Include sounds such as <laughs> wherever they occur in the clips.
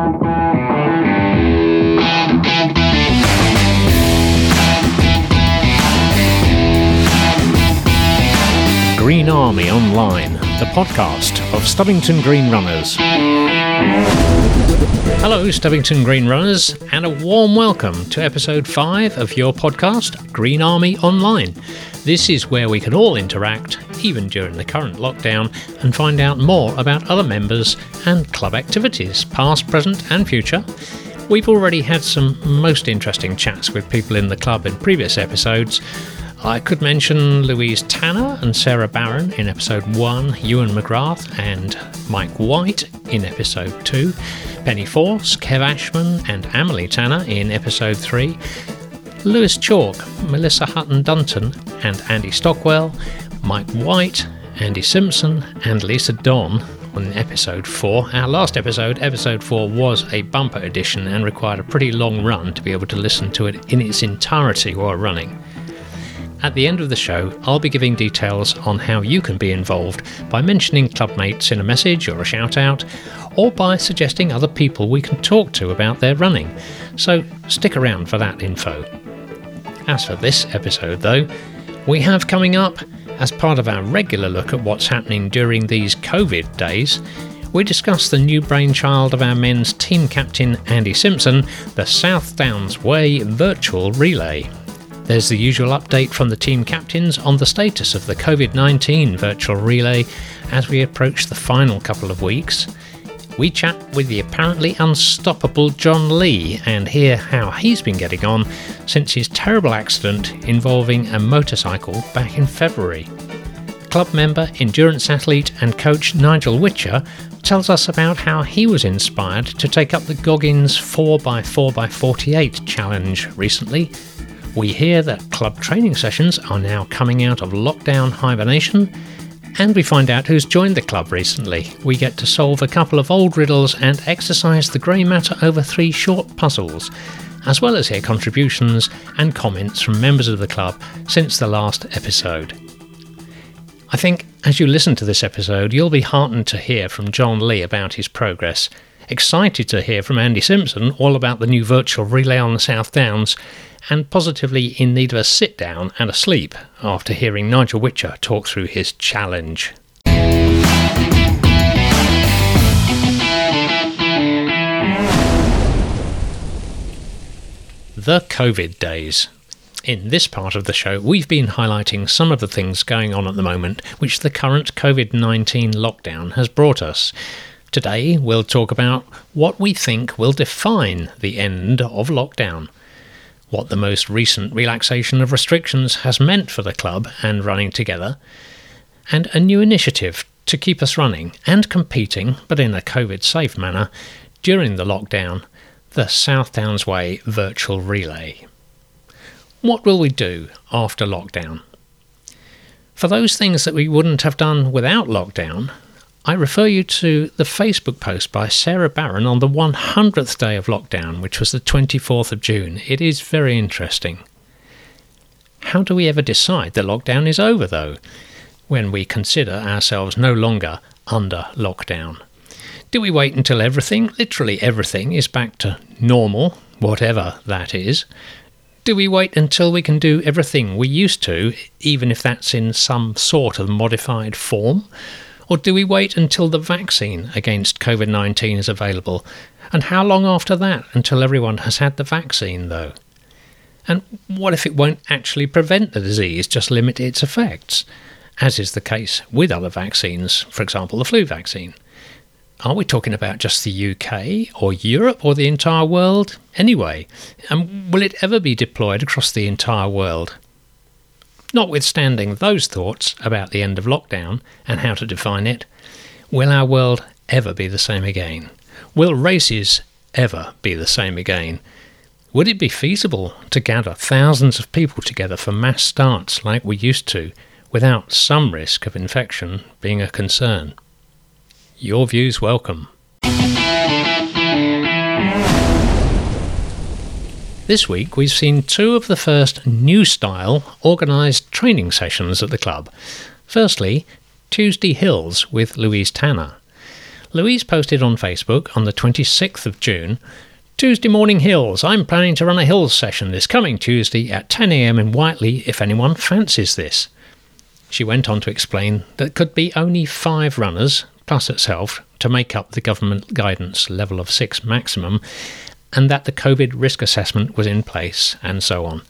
Green Army Online, the podcast of Stubbington Green Runners. Hello, Stubbington Green Runners, and a warm welcome to episode 5 of your podcast, Green Army Online. This is where we can all interact, even during the current lockdown, and find out more about other members and club activities, past, present, and future. We've already had some most interesting chats with people in the club in previous episodes. I could mention Louise Tanner and Sarah Barron in episode 1, Ewan McGrath and Mike White in episode 2, Penny Force, Kev Ashman, and Emily Tanner in episode 3, Lewis Chalk, Melissa Hutton Dunton, and Andy Stockwell, Mike White, Andy Simpson, and Lisa Don on episode 4. Our last episode, episode 4, was a bumper edition and required a pretty long run to be able to listen to it in its entirety while running. At the end of the show, I'll be giving details on how you can be involved by mentioning clubmates in a message or a shout out, or by suggesting other people we can talk to about their running. So stick around for that info. As for this episode, though, we have coming up, as part of our regular look at what's happening during these COVID days, we discuss the new brainchild of our men's team captain Andy Simpson, the South Downs Way Virtual Relay. There's the usual update from the team captains on the status of the COVID 19 virtual relay as we approach the final couple of weeks. We chat with the apparently unstoppable Jon Leigh and hear how he's been getting on since his terrible accident involving a motorcycle back in February. Club member, endurance athlete, and coach Nigel Whitcher tells us about how he was inspired to take up the Goggins 4x4x48 challenge recently we hear that club training sessions are now coming out of lockdown hibernation, and we find out who's joined the club recently. We get to solve a couple of old riddles and exercise the grey matter over three short puzzles, as well as hear contributions and comments from members of the club since the last episode. I think as you listen to this episode, you'll be heartened to hear from Jon Leigh about his progress, excited to hear from Andy Simpson all about the new virtual relay on the South Downs, and positively in need of a sit down and a sleep after hearing Nigel Whitcher talk through his challenge. The COVID days. In this part of the show, we've been highlighting some of the things going on at the moment which the current COVID 19 lockdown has brought us. Today, we'll talk about what we think will define the end of lockdown what the most recent relaxation of restrictions has meant for the club and running together, and a new initiative to keep us running and competing, but in a COVID safe manner, during the lockdown the South Downs Way virtual relay. What will we do after lockdown? For those things that we wouldn't have done without lockdown, I refer you to the Facebook post by Sarah Barron on the 100th day of lockdown, which was the 24th of June. It is very interesting. How do we ever decide that lockdown is over, though, when we consider ourselves no longer under lockdown? Do we wait until everything, literally everything, is back to normal, whatever that is? Do we wait until we can do everything we used to, even if that's in some sort of modified form? Or do we wait until the vaccine against COVID 19 is available? And how long after that until everyone has had the vaccine, though? And what if it won't actually prevent the disease, just limit its effects, as is the case with other vaccines, for example, the flu vaccine? Are we talking about just the UK or Europe or the entire world? Anyway, and will it ever be deployed across the entire world? Notwithstanding those thoughts about the end of lockdown and how to define it, will our world ever be the same again? Will races ever be the same again? Would it be feasible to gather thousands of people together for mass starts like we used to without some risk of infection being a concern? Your views welcome. This week we've seen two of the first new style organised training sessions at the club. Firstly, Tuesday Hills with Louise Tanner. Louise posted on Facebook on the 26th of June Tuesday morning hills. I'm planning to run a hills session this coming Tuesday at 10am in Whiteley if anyone fancies this. She went on to explain that could be only five runners, plus itself, to make up the government guidance level of six maximum, and that the COVID risk assessment was in place, and so on.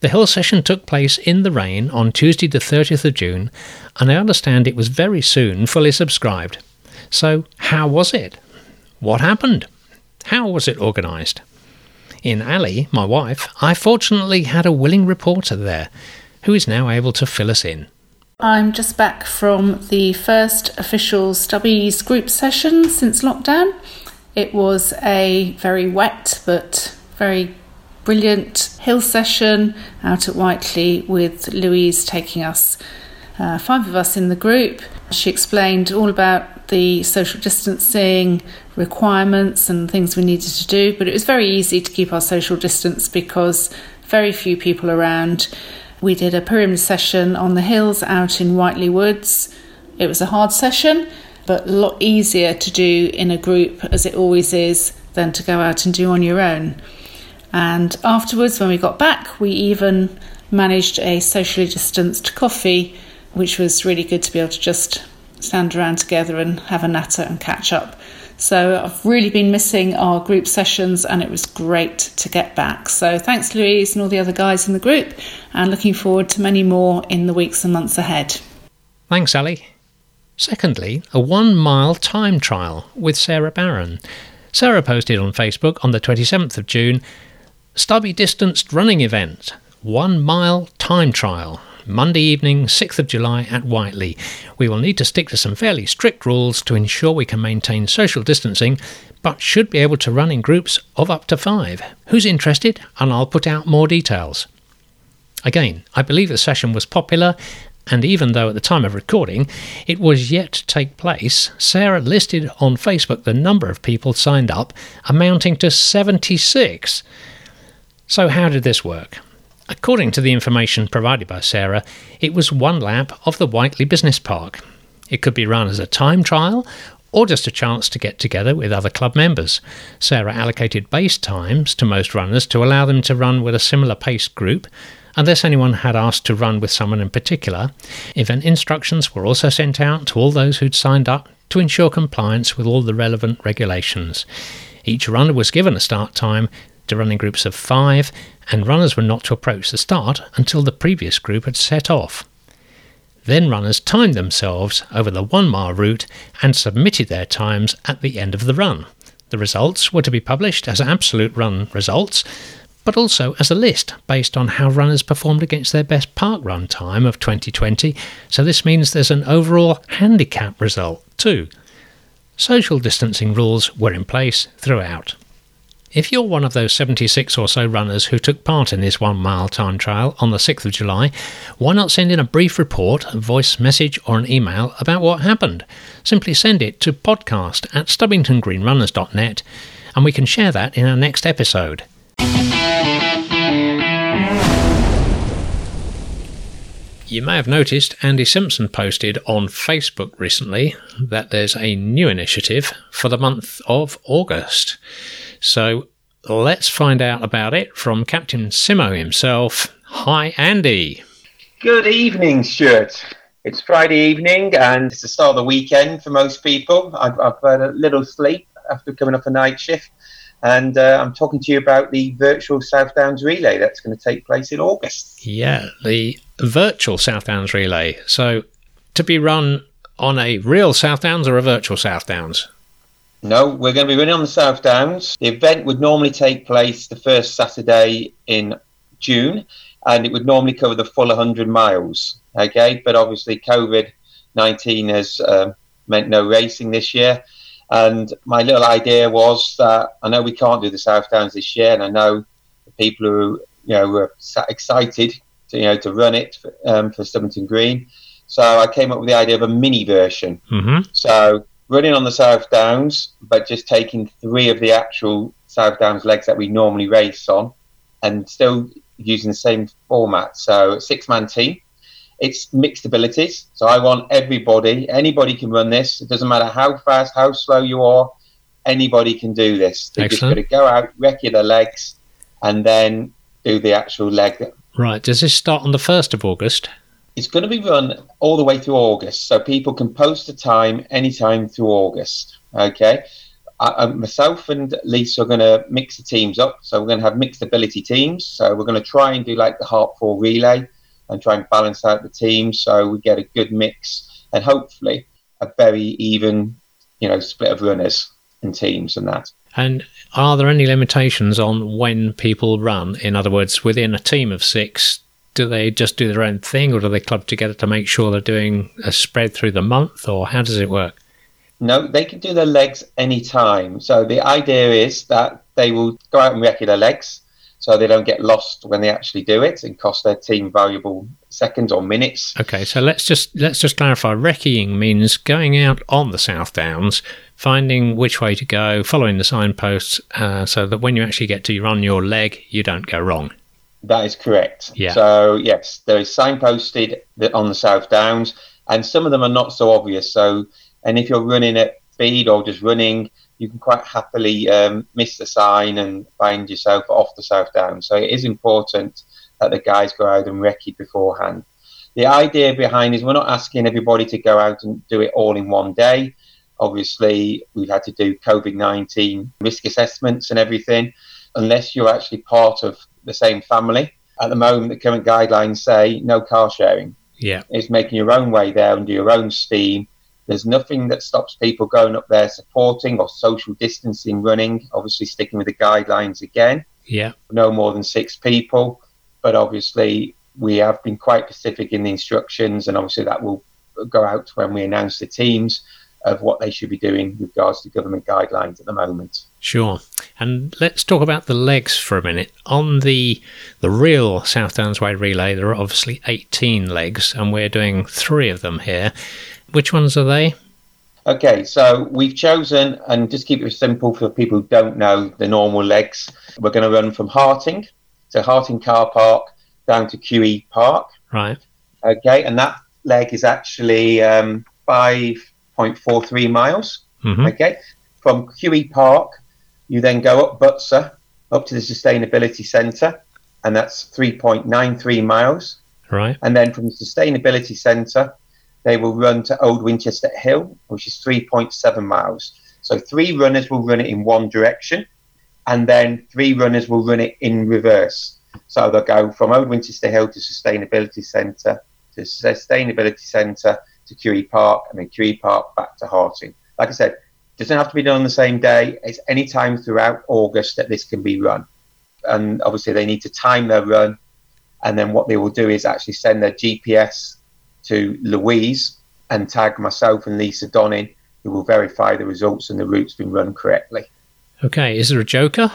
The hill session took place in the rain on Tuesday, the 30th of June, and I understand it was very soon fully subscribed. So, how was it? What happened? How was it organised? In Ali, my wife, I fortunately had a willing reporter there who is now able to fill us in. I'm just back from the first official Stubbies group session since lockdown. It was a very wet but very brilliant hill session out at Whiteley with Louise taking us, uh, five of us in the group. She explained all about the social distancing requirements and things we needed to do, but it was very easy to keep our social distance because very few people around. We did a pyramid session on the hills out in Whiteley Woods. It was a hard session, but a lot easier to do in a group, as it always is, than to go out and do on your own. And afterwards, when we got back, we even managed a socially distanced coffee, which was really good to be able to just stand around together and have a natter and catch up. So I've really been missing our group sessions and it was great to get back. So thanks, Louise, and all the other guys in the group, and looking forward to many more in the weeks and months ahead. Thanks, Ali. Secondly, a one mile time trial with Sarah Barron. Sarah posted on Facebook on the 27th of June Stubby distanced running event, one mile time trial. Monday evening, 6th of July at Whiteley. We will need to stick to some fairly strict rules to ensure we can maintain social distancing, but should be able to run in groups of up to five. Who's interested? And I'll put out more details. Again, I believe the session was popular, and even though at the time of recording it was yet to take place, Sarah listed on Facebook the number of people signed up, amounting to 76. So, how did this work? According to the information provided by Sarah, it was one lap of the Whiteley Business Park. It could be run as a time trial or just a chance to get together with other club members. Sarah allocated base times to most runners to allow them to run with a similar pace group, unless anyone had asked to run with someone in particular. Event instructions were also sent out to all those who'd signed up to ensure compliance with all the relevant regulations. Each runner was given a start time to run in groups of five, and runners were not to approach the start until the previous group had set off. Then runners timed themselves over the one mile route and submitted their times at the end of the run. The results were to be published as absolute run results, but also as a list based on how runners performed against their best park run time of 2020, so this means there's an overall handicap result too. Social distancing rules were in place throughout. If you're one of those 76 or so runners who took part in this one mile time trial on the 6th of July, why not send in a brief report, a voice message, or an email about what happened? Simply send it to podcast at stubbingtongreenrunners.net and we can share that in our next episode. You may have noticed Andy Simpson posted on Facebook recently that there's a new initiative for the month of August. So let's find out about it from Captain Simo himself. Hi, Andy. Good evening, Stewart. It's Friday evening and it's the start of the weekend for most people. I've, I've had a little sleep after coming off a night shift, and uh, I'm talking to you about the virtual South Downs relay that's going to take place in August. Yeah, the virtual South Downs relay. So, to be run on a real South Downs or a virtual South Downs? No, we're going to be running on the South Downs. The event would normally take place the first Saturday in June, and it would normally cover the full 100 miles. Okay, but obviously COVID 19 has uh, meant no racing this year. And my little idea was that I know we can't do the South Downs this year, and I know the people who you know were excited to you know to run it for, um, for Stubbington Green. So I came up with the idea of a mini version. Mm-hmm. So running on the South Downs, but just taking three of the actual South Downs legs that we normally race on, and still using the same format. So six man team, it's mixed abilities. So I want everybody, anybody can run this. It doesn't matter how fast, how slow you are, anybody can do this. They just got to go out, recce your legs, and then do the actual leg. Right. Does this start on the 1st of August? It's going to be run all the way through August. So people can post a time anytime through August. Okay. I, myself and Lisa are going to mix the teams up. So we're going to have mixed ability teams. So we're going to try and do like the Heart4 relay and try and balance out the teams so we get a good mix and hopefully a very even, you know, split of runners and teams and that. And are there any limitations on when people run? In other words, within a team of six, do they just do their own thing or do they club together to make sure they're doing a spread through the month or how does it work? No, they can do their legs anytime. So the idea is that they will go out and recce their legs so they don't get lost when they actually do it and cost their team valuable seconds or minutes. Okay, so let's just let's just clarify. Recceing means going out on the South Downs, finding which way to go, following the signposts, uh, so that when you actually get to run your leg, you don't go wrong. That is correct. Yeah. So yes, there is signposted on the South Downs, and some of them are not so obvious. So, and if you're running at speed or just running, you can quite happily um, miss the sign and find yourself off the South Down. So it is important that the guys go out and recce beforehand. The idea behind is we're not asking everybody to go out and do it all in one day. Obviously, we've had to do COVID 19 risk assessments and everything, unless you're actually part of the same family. At the moment, the current guidelines say no car sharing. Yeah. It's making your own way there under your own steam there's nothing that stops people going up there supporting or social distancing running, obviously sticking with the guidelines again. Yeah. No more than six people. But obviously, we have been quite specific in the instructions, and obviously, that will go out when we announce the teams of what they should be doing with regards to government guidelines at the moment. Sure. And let's talk about the legs for a minute. On the the real South Downs Way relay, there are obviously 18 legs, and we're doing three of them here. Which ones are they? Okay, so we've chosen, and just keep it simple for people who don't know the normal legs. We're going to run from Harting, to Harting Car Park, down to QE Park. Right. Okay, and that leg is actually um, 5.43 miles. Mm-hmm. Okay, from QE Park, you then go up Butser, up to the Sustainability Centre, and that's 3.93 miles. Right. And then from the Sustainability Centre, they will run to Old Winchester Hill, which is 3.7 miles. So three runners will run it in one direction, and then three runners will run it in reverse. So they'll go from Old Winchester Hill to Sustainability Centre, to Sustainability Centre to QE Park, and then QE Park back to Harting. Like I said, doesn't have to be done on the same day. It's any time throughout August that this can be run. And obviously, they need to time their run. And then what they will do is actually send their GPS to Louise and tag myself and Lisa Donning, who will verify the results and the route's been run correctly. Okay, is there a joker?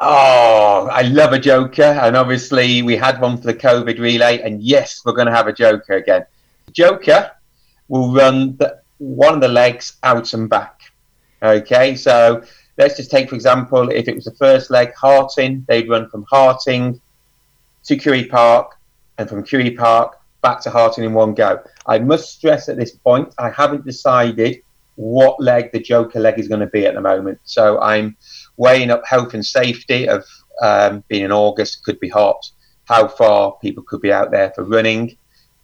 Oh, I love a joker, and obviously we had one for the COVID relay, and yes, we're going to have a joker again. Joker will run the, one of the legs out and back. Okay, so let's just take for example, if it was the first leg, Harting, they'd run from Harting to QE Park, and from QE Park back to Harting in one go. I must stress at this point, I haven't decided what leg the Joker leg is going to be at the moment. So I'm weighing up health and safety of um, being in August, could be hot, how far people could be out there for running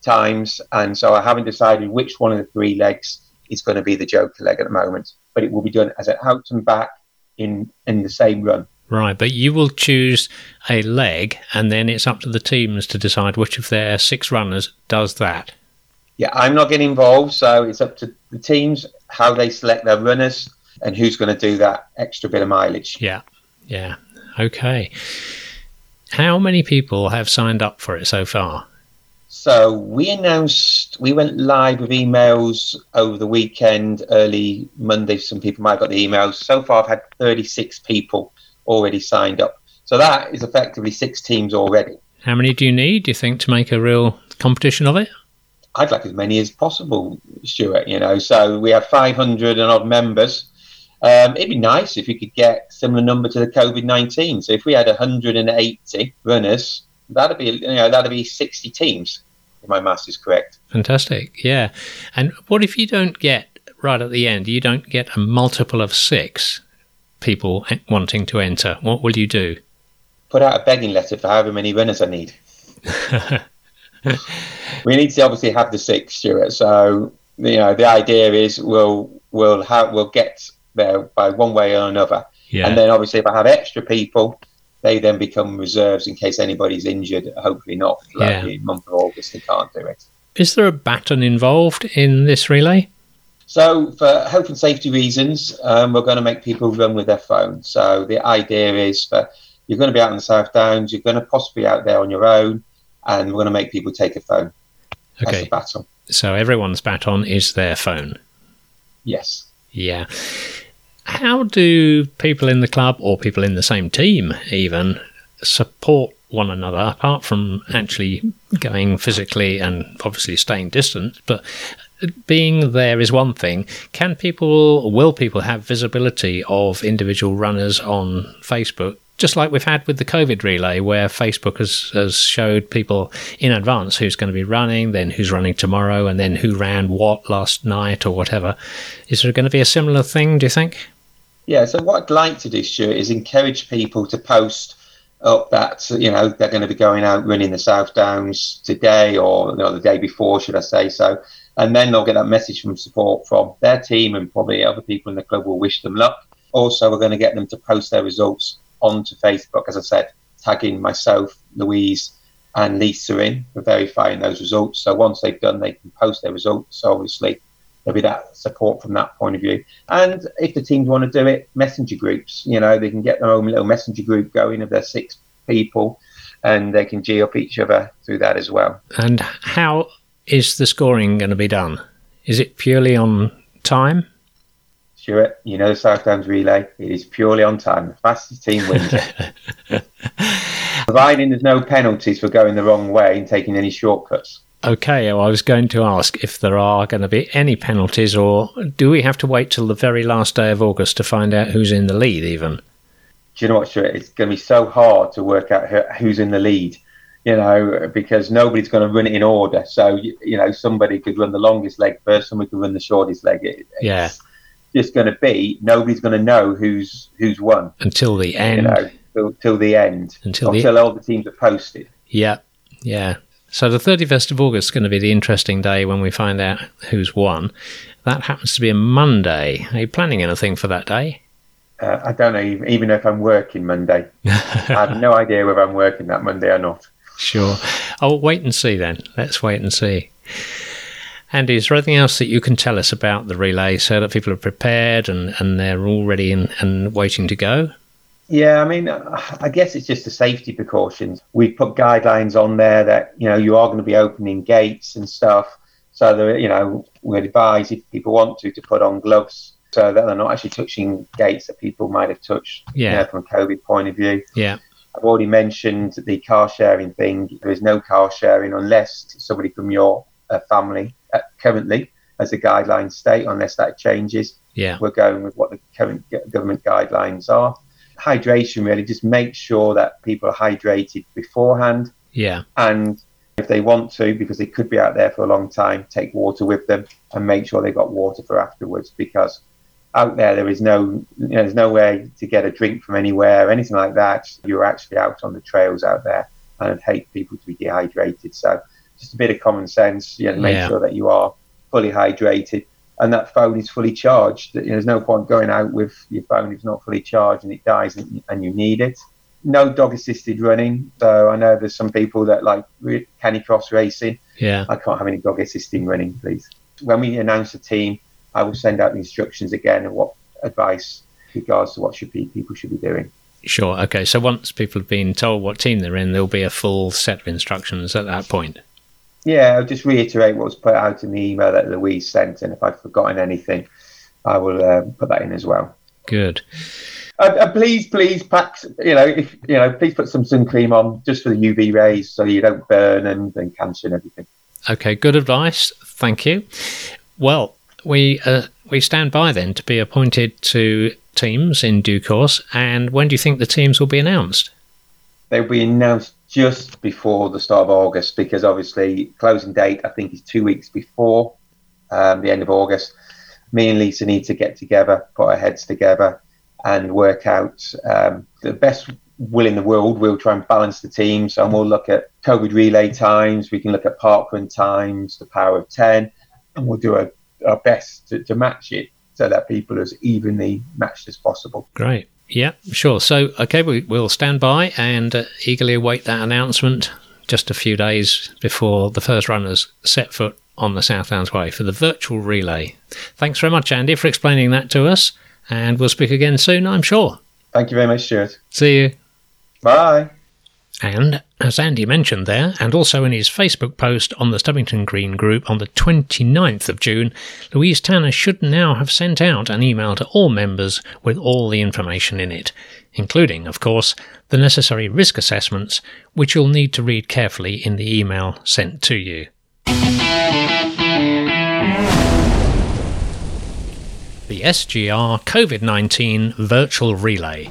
times. And so I haven't decided which one of the three legs is going to be the Joker leg at the moment. But it will be done as an out and back in, in the same run. Right, but you will choose a leg, and then it's up to the teams to decide which of their six runners does that. Yeah, I'm not getting involved, so it's up to the teams how they select their runners and who's going to do that extra bit of mileage. Yeah, yeah, okay. How many people have signed up for it so far? So we announced we went live with emails over the weekend, early Monday. Some people might have got the emails. So far, I've had 36 people already signed up. So that is effectively six teams already. How many do you need, do you think, to make a real competition of it? I'd like as many as possible, Stewart. You know, so we have 500 and odd members. Um, it'd be nice if we could get similar number to the COVID 19. So if we had 180 runners, that'd be you know that'd be 60 teams if my maths is correct. Fantastic. Yeah. And what if you don't get right at the end, you don't get a multiple of six people wanting to enter? What will you do? Put out a begging letter for however many runners I need. <laughs> we need to obviously have the six, Stewart. So you know, the idea is we'll we'll have we'll get there by one way or another. Yeah. And then obviously, if I have extra people, they then become reserves in case anybody's injured. Hopefully not. Like yeah. the month of August, they can't do it. Is there a baton involved in this relay? So, for health and safety reasons, um, we're going to make people run with their phone. So, the idea is that you're going to be out in the South Downs, you're going to possibly be out there on your own, and we're going to make people take a phone okay. as a baton. So, everyone's baton is their phone. Yes. Yeah. How do people in the club or people in the same team even support one another apart from actually going physically and obviously staying distant? But being there is one thing. Can people, will people have visibility of individual runners on Facebook just like we've had with the COVID relay, where Facebook has, has showed people in advance who's going to be running, then who's running tomorrow, and then who ran what last night or whatever. Is there going to be a similar thing, do you think? Yeah, so what I'd like to do, Stewart, is encourage people to post up that, you know, they're going to be going out running the South Downs today or you know, the day before, should I say so. And then they'll get that message from support from their team and probably other people in the club will wish them luck. Also, we're going to get them to post their results onto Facebook, as I said, tagging myself, Louise, and Lisa in for verifying those results. So once they've done, they can post their results. So obviously, there'll be that support from that point of view. And if the teams want to do it, messenger groups, you know, they can get their own little messenger group going of their six people and they can G up each other through that as well. And how is the scoring going to be done? Is it purely on time? Stewart, you know the South Downs relay. It is purely on time. The fastest team wins <laughs> Providing there's no penalties for going the wrong way and taking any shortcuts. Okay, well, I was going to ask if there are going to be any penalties, or do we have to wait till the very last day of August to find out who's in the lead, even? Do you know what, Stewart? It's going to be so hard to work out who's in the lead, you know, because nobody's going to run it in order. So, you know, somebody could run the longest leg first, somebody could run the shortest leg. It, yeah just going to be nobody's going to know who's who's won until the end. You know, till, till the end. Until, until the, all the teams are posted. Yeah, yeah. So the 31st of August is going to be the interesting day when we find out who's won. That happens to be a Monday. Are you planning anything for that day? Uh, I don't know, even if I'm working Monday. <laughs> I have no idea whether I'm working that Monday or not. Sure. I'll wait and see then. Let's wait and see. Andy, is there anything else that you can tell us about the relay so that people are prepared and, and they're all ready and, and waiting to go? Yeah, I mean, I guess it's just the safety precautions. We've put guidelines on there that, you know, you are going to be opening gates and stuff. So, that, you know, we advise if people want to, to put on gloves so that they're not actually touching gates that people might have touched yeah. You know, from a COVID point of view. Yeah. I've already mentioned the car sharing thing. There is no car sharing unless somebody from your uh, family uh, currently as the guidelines state, unless that changes. Yeah. We're going with what the current government guidelines are. Hydration really, just make sure that people are hydrated beforehand. Yeah. And if they want to, because they could be out there for a long time, take water with them and make sure they've got water for afterwards because out there there is no you know, there's no way to get a drink from anywhere or anything like that. You're actually out on the trails out there and I'd hate people to be dehydrated. So just a bit of common sense, you know, make yeah. sure that you are fully hydrated and that phone is fully charged. You know, there's no point going out with your phone if it's not fully charged and it dies and, and you need it. No dog assisted running. So I know there's some people that like canicross racing. Yeah. I can't have any dog assisting running, please. When we announce the team, I will send out the instructions again and what advice regards to what should be people should be doing. Sure. Okay. So once people have been told what team they're in, there'll be a full set of instructions at that point. Yeah, I'll just reiterate what was put out in the email that Louise sent, and if I've forgotten anything, I will uh, put that in as well. Good. Uh, uh, please, please, packs. You know, if you know, please put some sun cream on just for the UV rays, so you don't burn and, and cancer and everything. Okay, good advice. Thank you. Well, we uh, we stand by then to be appointed to teams in due course. And when do you think the teams will be announced? They'll be announced just before the start of August because obviously closing date I think is two weeks before um, the end of August. Me and Lisa need to get together, put our heads together, and work out um, the best will in the world. We'll try and balance the teams, and we'll look at COVID relay times. We can look at parkrun times, the power of ten, and we'll do our, our best to, to match it so that people are as evenly matched as possible. Great. Yeah, sure. So, okay, we, will stand by and uh, eagerly await that announcement just a few days before the first runners set foot on the South Downs Way for the virtual relay. Thanks very much, Andy, for explaining that to us, and we'll speak again soon, I'm sure. Thank you very much, Stewart. See you. Bye. And as Andy mentioned there, and also in his Facebook post on the Stubbington Green group on the 29th of June, Louise Tanner should now have sent out an email to all members with all the information in it, including, of course, the necessary risk assessments, which you'll need to read carefully in the email sent to you. The SGR COVID 19 Virtual Relay.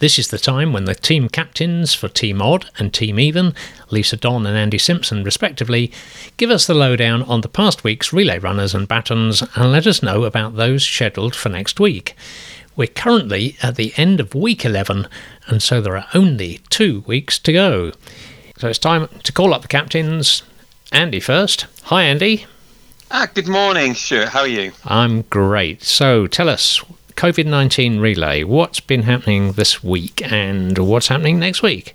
This is the time when the team captains for Team Odd and Team Even, Lisa Don and Andy Simpson respectively, give us the lowdown on the past week's relay runners and batons and let us know about those scheduled for next week. We're currently at the end of week 11, and so there are only two weeks to go. So it's time to call up the captains. Andy first. Hi, Andy. Ah, good morning, Stewart. How are you? I'm great. So tell us, COVID 19 relay, what's been happening this week and what's happening next week?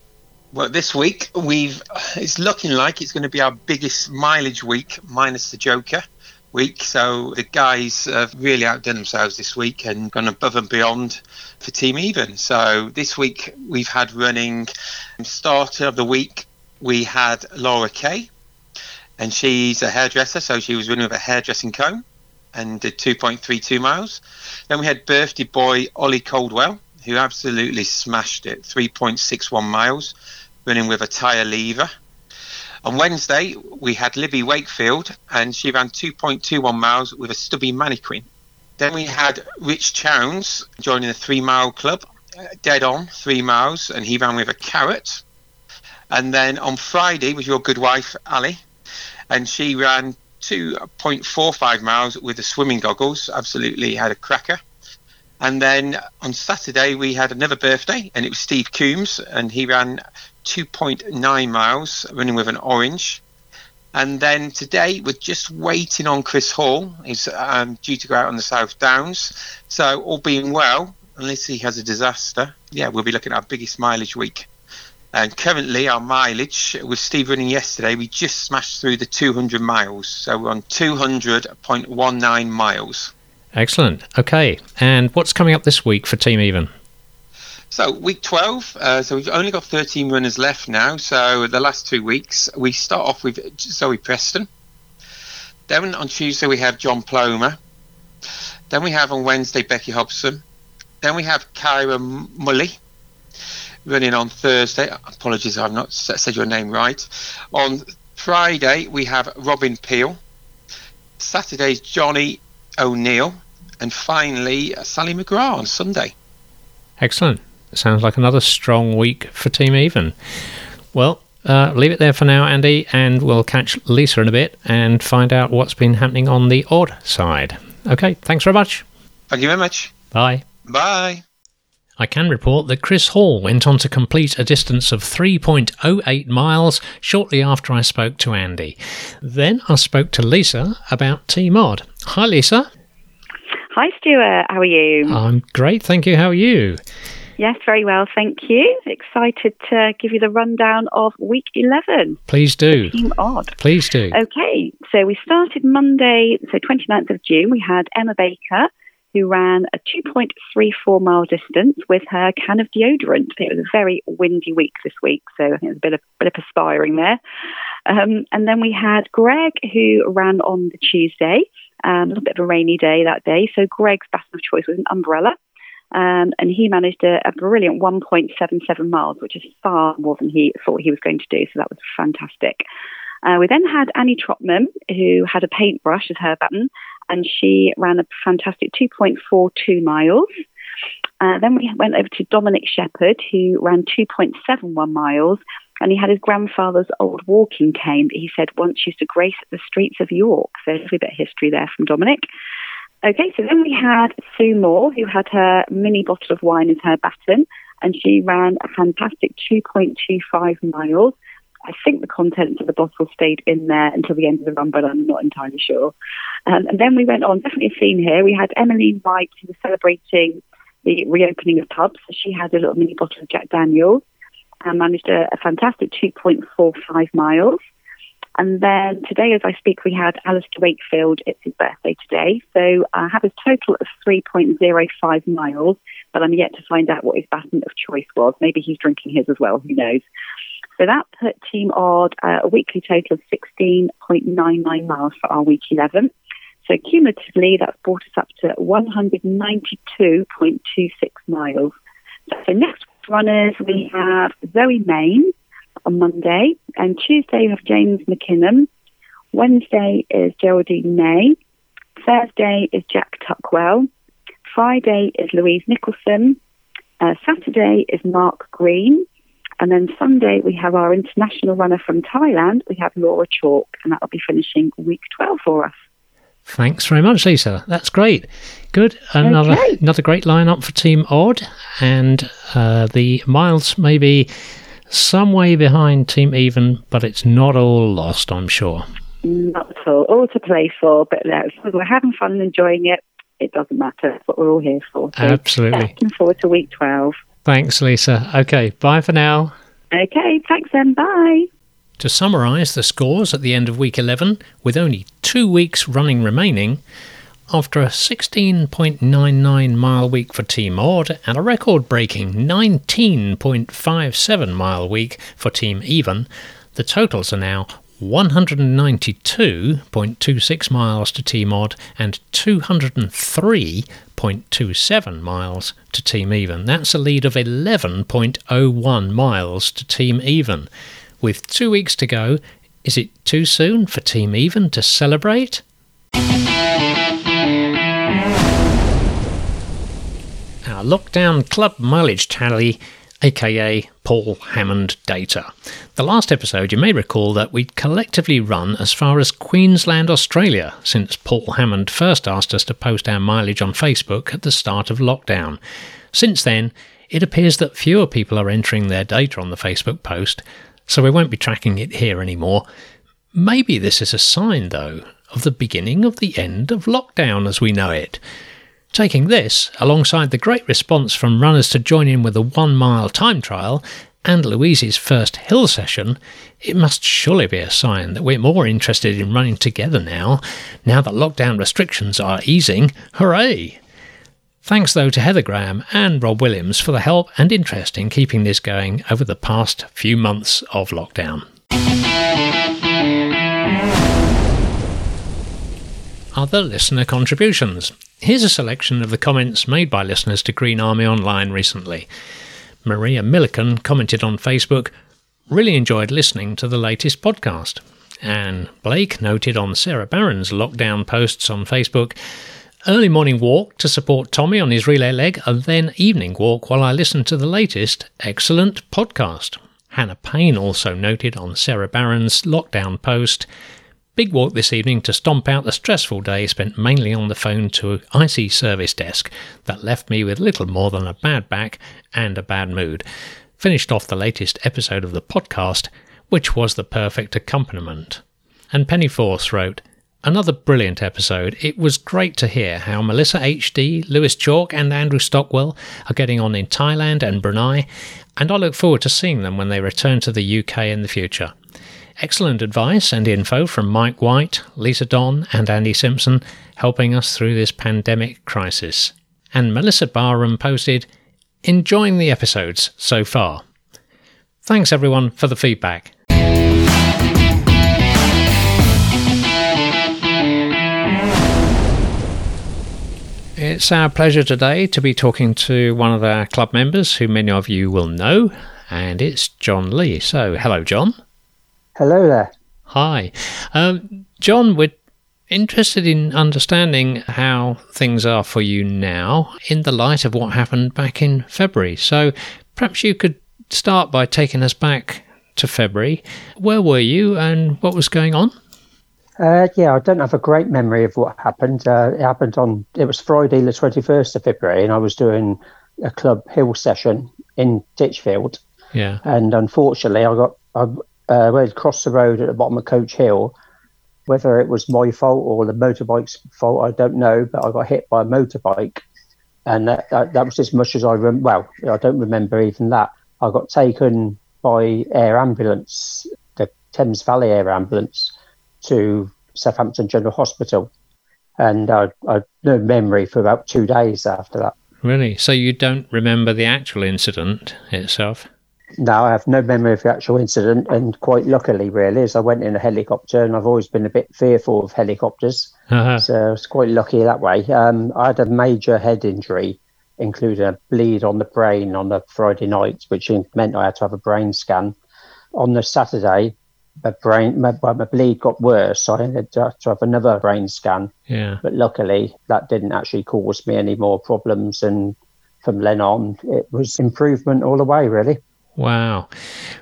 Well, this week we've it's looking like it's going to be our biggest mileage week, minus the Joker week. So the guys have really outdone themselves this week and gone above and beyond for Team Even. So this week we've had running starter of the week. We had Laura Kay, and she's a hairdresser, so she was running with a hairdressing comb and did 2.32 miles. Then we had birthday boy Ollie Coldwell, who absolutely smashed it, 3.61 miles, running with a tyre lever. On Wednesday, we had Libby Wakefield, and she ran 2.21 miles with a stubby mannequin. Then we had Rich Chowns joining the three mile club, dead on three miles, and he ran with a carrot. And then on Friday was your good wife, Ali, and she ran 2.45 miles with the swimming goggles. Absolutely had a cracker. And then on Saturday, we had another birthday, and it was Steve Coombs, and he ran 2.9 miles running with an orange. And then today, we're just waiting on Chris Hall. He's um, due to go out on the South Downs. So, all being well, unless he has a disaster, yeah, we'll be looking at our biggest mileage week. And currently, our mileage with Steve running yesterday, we just smashed through the 200 miles. So we're on 200.19 miles. Excellent. Okay. And what's coming up this week for Team Even? So week 12, uh, so we've only got 13 runners left now. So the last two weeks, we start off with Zoe Preston. Then on Tuesday, we have John Plomer. Then we have on Wednesday, Becky Hobson. Then we have Kyra Mully running on Thursday. Apologies, I've not said your name right. On Friday, we have Robin Peel. Saturday's Johnny O'Neill. And finally, Sally McGrath on Sunday. Excellent. Sounds like another strong week for Team Even. Well, uh, leave it there for now, Andy, and we'll catch Lisa in a bit and find out what's been happening on the odd side. Okay, thanks very much. Thank you very much. Bye. Bye. I can report that Chris Hall went on to complete a distance of 3.08 miles shortly after I spoke to Andy. Then I spoke to Lisa about Team Odd. Hi, Lisa. Hi, Stewart. How are you? I'm great, thank you. How are you? Yes, very well, thank you. Excited to give you the rundown of week 11. Please do. Team Odd. Please do. Okay, so we started Monday, so 29th of June. We had Emma Baker who ran a 2.34 mile distance with her can of deodorant. It was a very windy week this week, so I think there's a bit of, bit of perspiring there. Um, and then we had Greg, who ran on the Tuesday, um, a little bit of a rainy day that day. So Greg's baton of choice was an umbrella. Um, and he managed a, a brilliant 1.77 miles, which is far more than he thought he was going to do. So that was fantastic. Uh, we then had Annie Trotman, who had a paintbrush as her baton, and she ran a fantastic 2.42 miles. Uh, then we went over to Dominic Shepherd, who ran 2.71 miles, and he had his grandfather's old walking cane that he said once used to grace the streets of York. So a little bit of history there from Dominic. Okay, so then we had Sue Moore, who had her mini bottle of wine as her baton, and she ran a fantastic 2.25 miles. I think the contents of the bottle stayed in there until the end of the run, but I'm not entirely sure. Um, and then we went on, definitely a theme here. We had Emmeline White, who was celebrating the reopening of pubs. She had a little mini bottle of Jack Daniels and managed a, a fantastic 2.45 miles. And then today, as I speak, we had Alistair Wakefield. It's his birthday today. So I have a total of 3.05 miles, but I'm yet to find out what his baton of choice was. Maybe he's drinking his as well. Who knows? So that put Team Odd uh, a weekly total of 16.99 miles for our week 11. So cumulatively, that's brought us up to 192.26 miles. So next runners, we have Zoe Main on Monday, and Tuesday we have James McKinnon. Wednesday is Geraldine May. Thursday is Jack Tuckwell. Friday is Louise Nicholson. Uh, Saturday is Mark Green. And then Sunday, we have our international runner from Thailand. We have Laura Chalk, and that'll be finishing week 12 for us. Thanks very much, Lisa. That's great. Good. Another okay. another great lineup for Team Odd, and uh, the miles may be some way behind Team Even, but it's not all lost, I'm sure. Not at all. All to play for, but no, we're having fun and enjoying it. It doesn't matter. That's what we're all here for. So Absolutely. Looking forward to week 12. Thanks, Lisa. Okay, bye for now. Okay, thanks then. Bye. To summarise the scores at the end of week 11, with only two weeks running remaining, after a 16.99 mile week for Team Odd and a record breaking 19.57 mile week for Team Even, the totals are now 192.26 miles to Team Odd and 203.27 miles to Team Even. That's a lead of 11.01 miles to Team Even. With two weeks to go, is it too soon for Team Even to celebrate? Our lockdown club mileage tally, aka Paul Hammond data. The last episode, you may recall that we'd collectively run as far as Queensland, Australia, since Paul Hammond first asked us to post our mileage on Facebook at the start of lockdown. Since then, it appears that fewer people are entering their data on the Facebook post, so we won't be tracking it here anymore. Maybe this is a sign, though, of the beginning of the end of lockdown as we know it. Taking this, alongside the great response from runners to join in with a one mile time trial and Louise's first hill session, it must surely be a sign that we're more interested in running together now, now that lockdown restrictions are easing. Hooray! Thanks though to Heather Graham and Rob Williams for the help and interest in keeping this going over the past few months of lockdown. Other listener contributions. Here's a selection of the comments made by listeners to Green Army Online recently. Maria Milliken commented on Facebook, Really enjoyed listening to the latest podcast. Anne Blake noted on Sarah Barron's lockdown posts on Facebook, early morning walk to support Tommy on his relay leg, and then evening walk while I listen to the latest excellent podcast. Hannah Payne also noted on Sarah Barron's lockdown post Big walk this evening to stomp out the stressful day spent mainly on the phone to IC service desk that left me with little more than a bad back and a bad mood. Finished off the latest episode of the podcast, which was the perfect accompaniment. And Penny Force wrote, Another brilliant episode. It was great to hear how Melissa HD, Lewis Chalk, and Andrew Stockwell are getting on in Thailand and Brunei, and I look forward to seeing them when they return to the UK in the future. Excellent advice and info from Mike White, Lisa Don, and Andy Simpson, helping us through this pandemic crisis. And Melissa Barham posted, Enjoying the episodes so far. Thanks everyone for the feedback. It's our pleasure today to be talking to one of our club members who many of you will know, and it's Jon Leigh. So, hello, Jon. Hello there. Hi. Um, Jon, we're interested in understanding how things are for you now in the light of what happened back in February. So, perhaps you could start by taking us back to February. Where were you and what was going on? Uh, yeah, I don't have a great memory of what happened. Uh, it happened on, it was Friday, the 21st of February, and I was doing a club hill session in Titchfield. Yeah. And unfortunately, I got, I uh, went crossed the road at the bottom of Coach Hill. Whether it was my fault or the motorbike's fault, I don't know, but I got hit by a motorbike. And that, that, that was as much as I rem- well, I don't remember even that. I got taken by air ambulance, the Thames Valley Air Ambulance, to Southampton General Hospital. And I, I no memory for about two days after that. Really? So you don't remember the actual incident itself? No, I have no memory of the actual incident, and quite luckily, really, as I went in a helicopter, and I've always been a bit fearful of helicopters, Uh-huh. so I was quite lucky that way. Um, I had a major head injury, including a bleed on the brain on the Friday night, which meant I had to have a brain scan. On the Saturday, my brain, my, my bleed got worse, so I had to have another brain scan. Yeah. But luckily, that didn't actually cause me any more problems, and from then on, it was improvement all the way, really. Wow.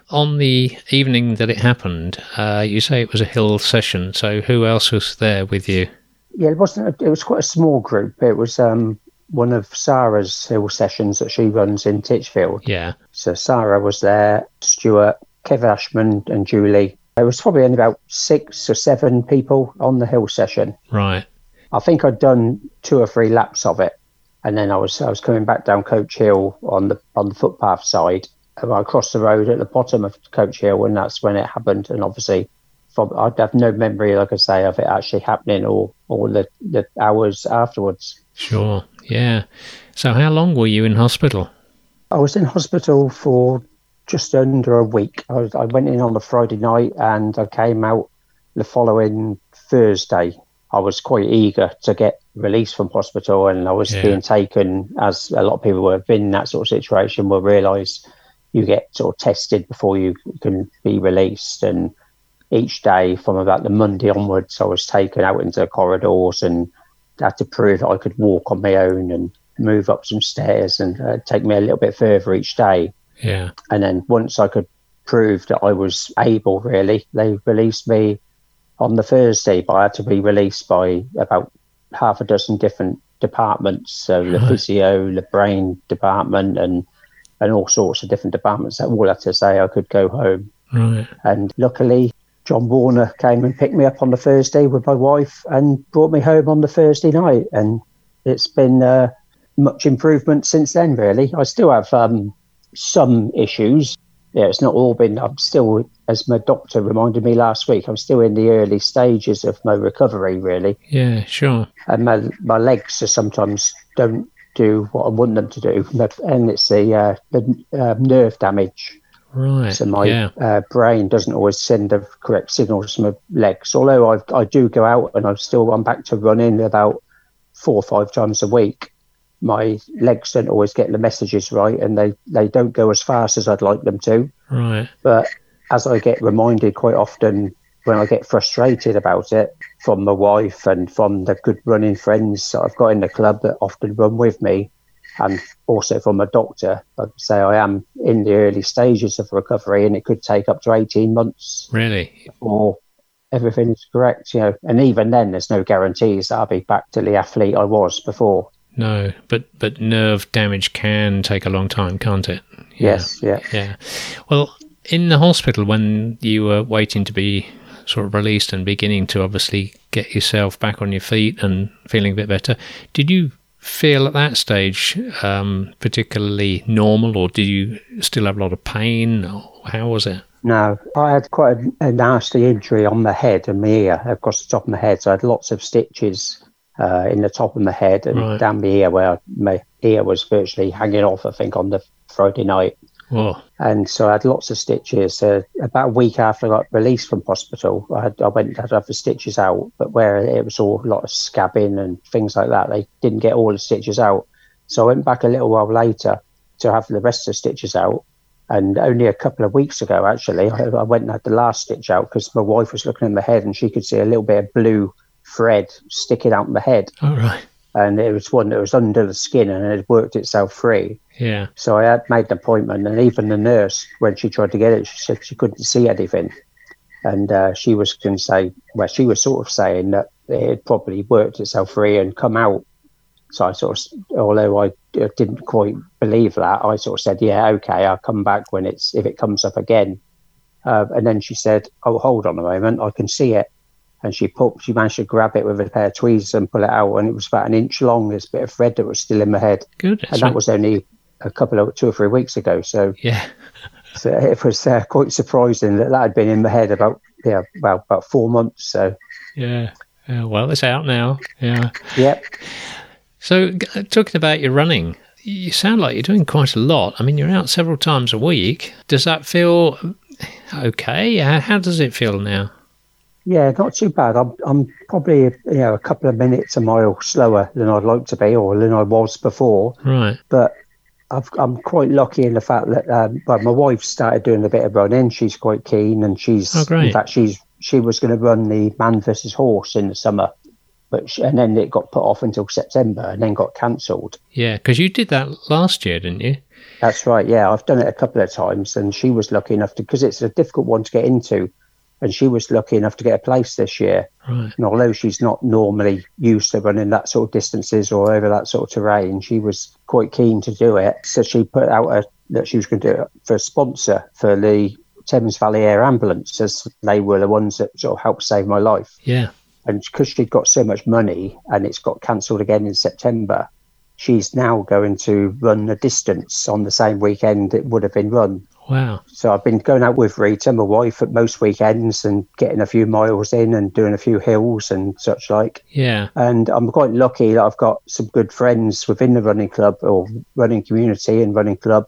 On the evening that it happened, uh, you say it was a hill session. So who else was there with you? Yeah, it wasn't. A, it was quite a small group. It was um, one of Sarah's hill sessions that she runs in Titchfield. Yeah. So Sarah was there, Stewart, Kev Ashman, and Julie. There was probably only about six or seven people on the hill session. Right. I think I'd done two or three laps of it, and then I was I was coming back down Coach Hill on the on the footpath side. And I crossed the road at the bottom of Coach Hill, and that's when it happened. And obviously, from, I'd have no memory, like I say, of it actually happening or or the, the hours afterwards. Sure. Yeah. So how long were you in hospital? I was in hospital for just under a week. I, was, I went in on the Friday night and I came out the following Thursday. I was quite eager to get released from hospital and I was Yeah. being taken, as a lot of people who have been in that sort of situation will realise, you get sort of tested before you can be released. And each day from about the Monday onwards, I was taken out into the corridors and had to prove that I could walk on my own and move up some stairs and uh, take me a little bit further each day. Yeah. And then once I could prove that I was able, really, they released me on the Thursday, but I had to be released by about half a dozen different departments. So the Right. physio, the brain department, and and all sorts of different departments that all had to say I could go home. Right. And luckily, John Warner came and picked me up on the Thursday with my wife and brought me home on the Thursday night. And it's been uh, much improvement since then, really. I still have um, some issues. Yeah, it's not all been, I'm still, as my doctor reminded me last week, I'm still in the early stages of my recovery, really. Yeah. Sure. And my, my legs are sometimes don't do what I want them to do. And it's the, uh, the uh, nerve damage. Right. So my yeah. uh, brain doesn't always send the correct signals to my legs. Although I I do go out and I'm still I'm back to running about four or five times a week. My legs don't always get the messages right, and they they don't go as fast as I'd like them to. Right. But as I get reminded quite often when I get frustrated about it from my wife and from the good running friends that I've got in the club that often run with me, and also from a doctor, I'd say I am in the early stages of recovery, and it could take up to eighteen months Really. before everything is correct. You know, and even then, there's no guarantees that I'll be back to the athlete I was before. No. But but nerve damage can take a long time, can't it? Yeah. Yes, yeah. Yeah. Well, in the hospital, when you were waiting to be sort of released and beginning to obviously get yourself back on your feet and feeling a bit better, did you feel at that stage um, particularly normal, or did you still have a lot of pain? How was it? No, I had quite a, a nasty injury on the head and my ear, across the top of my head. So I had lots of stitches uh, in the top of my head and Right. down my ear, where my ear was virtually hanging off, I think, on the Friday night. Oh, And so I had lots of stitches. Uh, about a week after I got released from hospital, I, had, I went and had to have the stitches out, but where it was all a lot of scabbing and things like that, they didn't get all the stitches out. So I went back a little while later to have the rest of the stitches out. And only a couple of weeks ago, actually, I, I went and had the last stitch out because my wife was looking in my head and she could see a little bit of blue thread sticking out my head. all right. And it was one that was under the skin and it had worked itself free. Yeah. So I had made an appointment, and even the nurse, when she tried to get it, she said she couldn't see anything. And uh, she was going to say, well, she was sort of saying that it had probably worked itself free and come out. So I sort of, although I uh, didn't quite believe that, I sort of said, yeah, okay, I'll come back when it's, if it comes up again. Uh, and then she said, oh, hold on a moment, I can see it. And she put, she managed to grab it with a pair of tweezers and pull it out, and it was about an inch long. This bit of thread that was still in my head, Good. and that was only a couple of two or three weeks ago. So yeah. <laughs> so it was uh, quite surprising that that had been in my head about yeah well about four months. So Yeah. Yeah. Well, it's out now. Yeah. yeah, So, g- talking about your running, you sound like you're doing quite a lot. I mean, you're out several times a week. Does that feel okay? How, how does it feel now? yeah, not too bad. I'm I'm probably you know a couple of minutes a mile slower than I'd like to be or than I was before, Right. but. I've, I'm quite lucky in the fact that um, well, my wife started doing a bit of running. She's quite keen, and she's Oh, in fact she's she was going to run the man versus horse in the summer, but she, and then it got put off until September, and then got cancelled. Yeah, because you did that last year, didn't you? That's right. Yeah, I've done it a couple of times, and she was lucky enough to because it's a difficult one to get into, and she was lucky enough to get a place this year. Right. And although she's not normally used to running that sort of distances or over that sort of terrain, she was quite keen to do it. So she put out a, that she was going to do it for a sponsor for the Thames Valley Air Ambulance, as they were the ones that sort of helped save my life. Yeah. And because she'd got so much money and it's got cancelled again in September, she's now going to run the distance on the same weekend it would have been run. Wow. So I've been going out with Rita, my wife, at most weekends and getting a few miles in and doing a few hills and such like. Yeah. And I'm quite lucky that I've got some good friends within the running club or running community and running club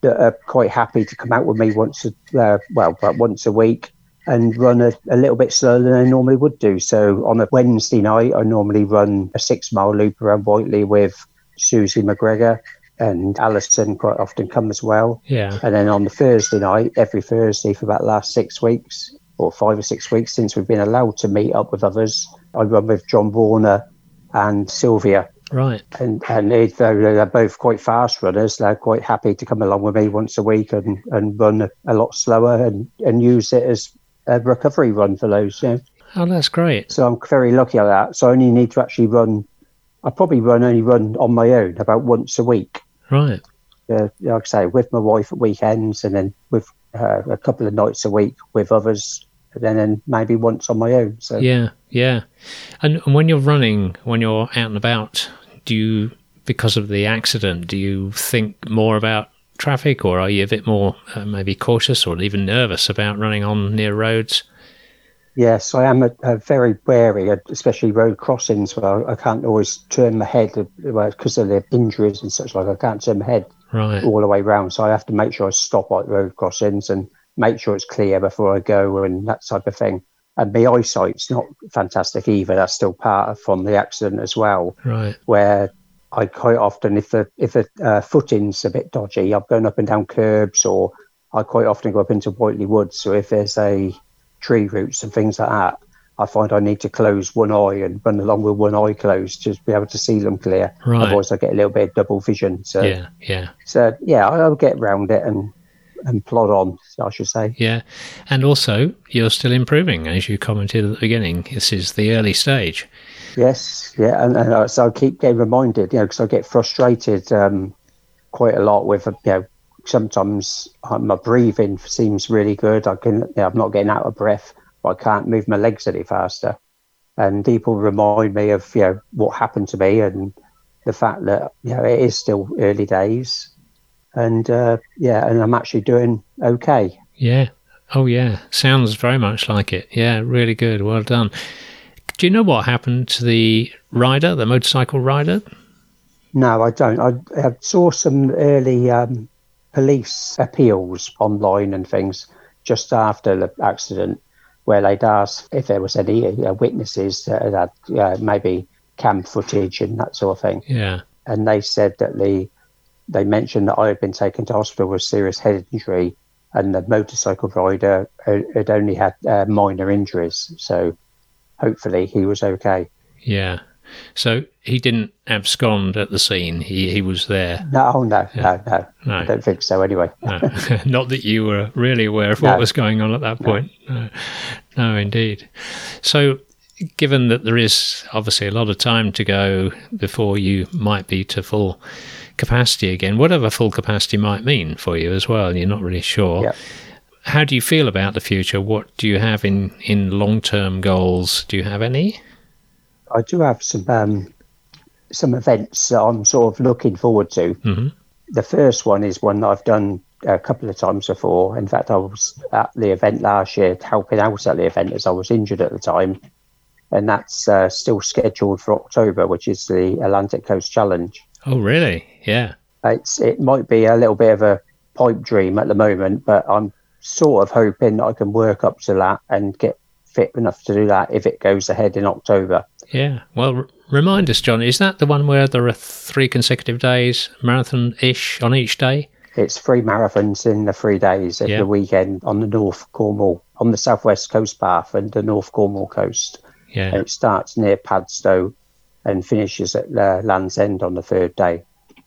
that are quite happy to come out with me once, a, uh, well, about once a week and run a, a little bit slower than I normally would do. So on a Wednesday night, I normally run a six mile loop around Whiteley with Susie McGregor and Alison quite often come as well. Yeah. And then on the Thursday night, every Thursday for about the last six weeks or five or six weeks since we've been allowed to meet up with others, I run with John Warner and Sylvia. Right. And and they, they're both quite fast runners, they're quite happy to come along with me once a week and, and run a, a lot slower and, and use it as a recovery run for those. You know? Oh, that's great. So I'm very lucky at that. So I only need to actually run. I probably run only run on my own about once a week Right. uh, like I say, with my wife at weekends, and then with uh, a couple of nights a week with others, and then, then maybe once on my own. So Yeah. Yeah. And, and when you're running, when you're out and about, do you, because of the accident, do you think more about traffic or are you a bit more uh, maybe cautious or even nervous about running on near roads? Yes, I am a, a very wary, uh, especially road crossings where I can't always turn my head because of the injuries and such. Like I can't turn my head Right. all the way round, so I have to make sure I stop at road crossings and make sure it's clear before I go and that type of thing. And my eyesight's not fantastic either. That's still part of from the accident as well. Right. where I quite often, if the if the uh, footing's a bit dodgy, I'm going up and down curbs, or I quite often go up into Whiteley Woods. So if there's a tree roots and things like that, I find I need to close one eye and run along with one eye closed to be able to see them clear. Right. Otherwise, I get a little bit of double vision. So Yeah. Yeah. so yeah, I'll get round it and and plod on. I should say. Yeah. And also, you're still improving, as you commented at the beginning. This is the early stage. Yes, yeah, and, and uh, so I keep getting reminded, you know, because I get frustrated um, quite a lot with, you know, sometimes uh, my breathing seems really good. I can, I'm not getting out of breath, but I can't move my legs any faster. And people remind me of, you know, what happened to me and the fact that, you know, it is still early days. And uh, yeah, and I'm actually doing okay. Yeah. Oh, yeah. Sounds very much like it. Yeah. Really good. Well done. Do you know what happened to the rider, the motorcycle rider? No, I don't. I, I saw some early um, police appeals online and things just after the accident where they'd asked if there was any uh, witnesses that had had uh, maybe cam footage and that sort of thing. Yeah. And they said that the they mentioned that I had been taken to hospital with serious head injury and the motorcycle rider had had only had uh, minor injuries. So hopefully he was okay. Yeah. So he didn't abscond at the scene. He he was there. No, no, no, no, No. I don't think so. Anyway, No. <laughs> Not that you were really aware of what was going on at that point. No. no, indeed. So, given that there is obviously a lot of time to go before you might be to full capacity again, whatever full capacity might mean for you as well, you're not really sure. Yeah. How do you feel about the future? What do you have in, in long term goals? Do you have any? I do have some um, some events that I'm sort of looking forward to. Mhm. The first one is one that I've done a couple of times before. In fact, I was at the event last year, helping out at the event as I was injured at the time, and that's uh, still scheduled for October, which is the Atlantic Coast Challenge. Oh, really? Yeah. It's it might be a little bit of a pipe dream at the moment, but I'm sort of hoping that I can work up to that and get fit enough to do that if it goes ahead in October. Yeah. Well, r- remind us, Jon, is that the one where there are three consecutive days, marathon ish, on each day? It's three marathons in the three days of Yeah. the weekend on the North Cornwall, on the southwest coast path and the North Cornwall coast. Yeah. And it starts near Padstow and finishes at uh, Land's End on the third day.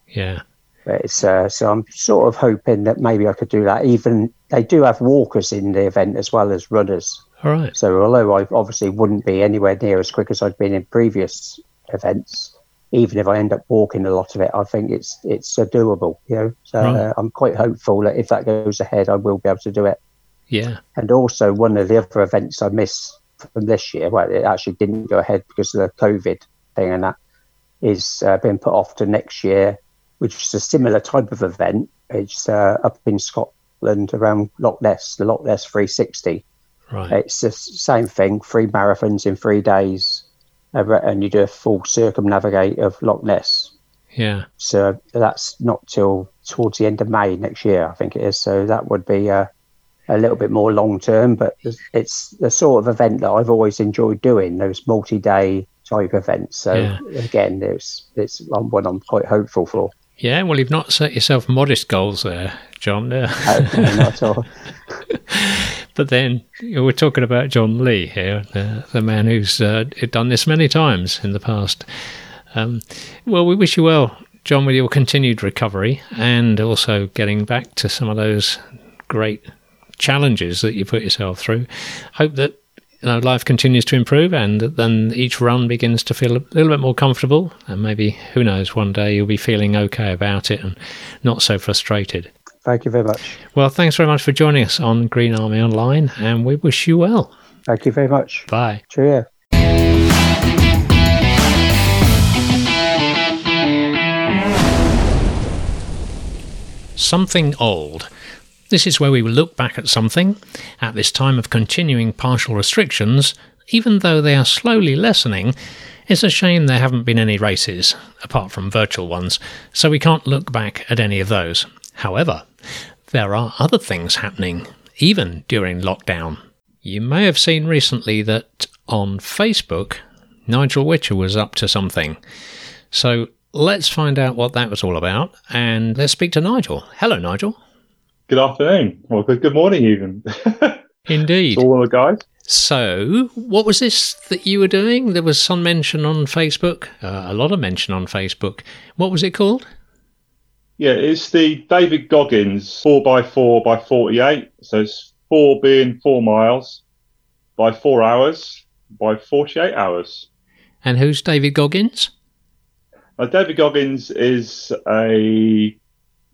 Yeah. But it's uh, so I'm sort of hoping that maybe I could do that. Even they do have walkers in the event as well as runners. All right. So although I obviously wouldn't be anywhere near as quick as I'd been in previous events, even if I end up walking a lot of it, I think it's it's uh, doable. You know, so Right. uh, I'm quite hopeful that if that goes ahead, I will be able to do it. Yeah. And also one of the other events I missed from this year, well, it actually didn't go ahead because of the COVID thing, and that is uh, being put off to next year, which is a similar type of event. It's uh, up in Scotland around Loch Ness, the Loch Ness 360. Right. It's the same thing, three marathons in three days, uh, and you do a full circumnavigate of Loch Ness. Yeah. So that's not till towards the end of May next year, I think it is. So that would be uh, a little bit more long term, but it's- the sort of event that I've always enjoyed doing, those multi day type events. So Yeah. again, it's, it's one I'm quite hopeful for. Yeah. Well, you've not set yourself modest goals there, Jon. Uh, Uh, not at all. <laughs> but then we're talking about Jon Leigh here, the, the man who's uh, done this many times in the past. Um, well, we wish you well, Jon, with your continued recovery and also getting back to some of those great challenges that you put yourself through. Hope that you know life continues to improve and then each run begins to feel a little bit more comfortable and maybe who knows one day you'll be feeling okay about it and not so frustrated. Thank you very much. Well, thanks very much for joining us on Green Army Online, and we wish you well. Thank you very much. Bye. Cheerio. Something old. This is where we look back at something at this time of continuing partial restrictions, even though they are slowly lessening. It's a shame there haven't been any races, apart from virtual ones, so we can't look back at any of those. However, there are other things happening, even during lockdown. You may have seen recently that on Facebook, Nigel Whitcher was up to something. So let's find out what that was all about and let's speak to Nigel. Hello, Nigel. Good afternoon. Well, good, good morning, even. <laughs> Indeed. to all the guys. So, what was this that you were doing? There was some mention on Facebook, uh, a lot of mention on Facebook. What was it called? Yeah, it's the David Goggins 4x4 by 48. So it's four being four miles by four hours by 48 hours. And who's David Goggins? Now, David Goggins is a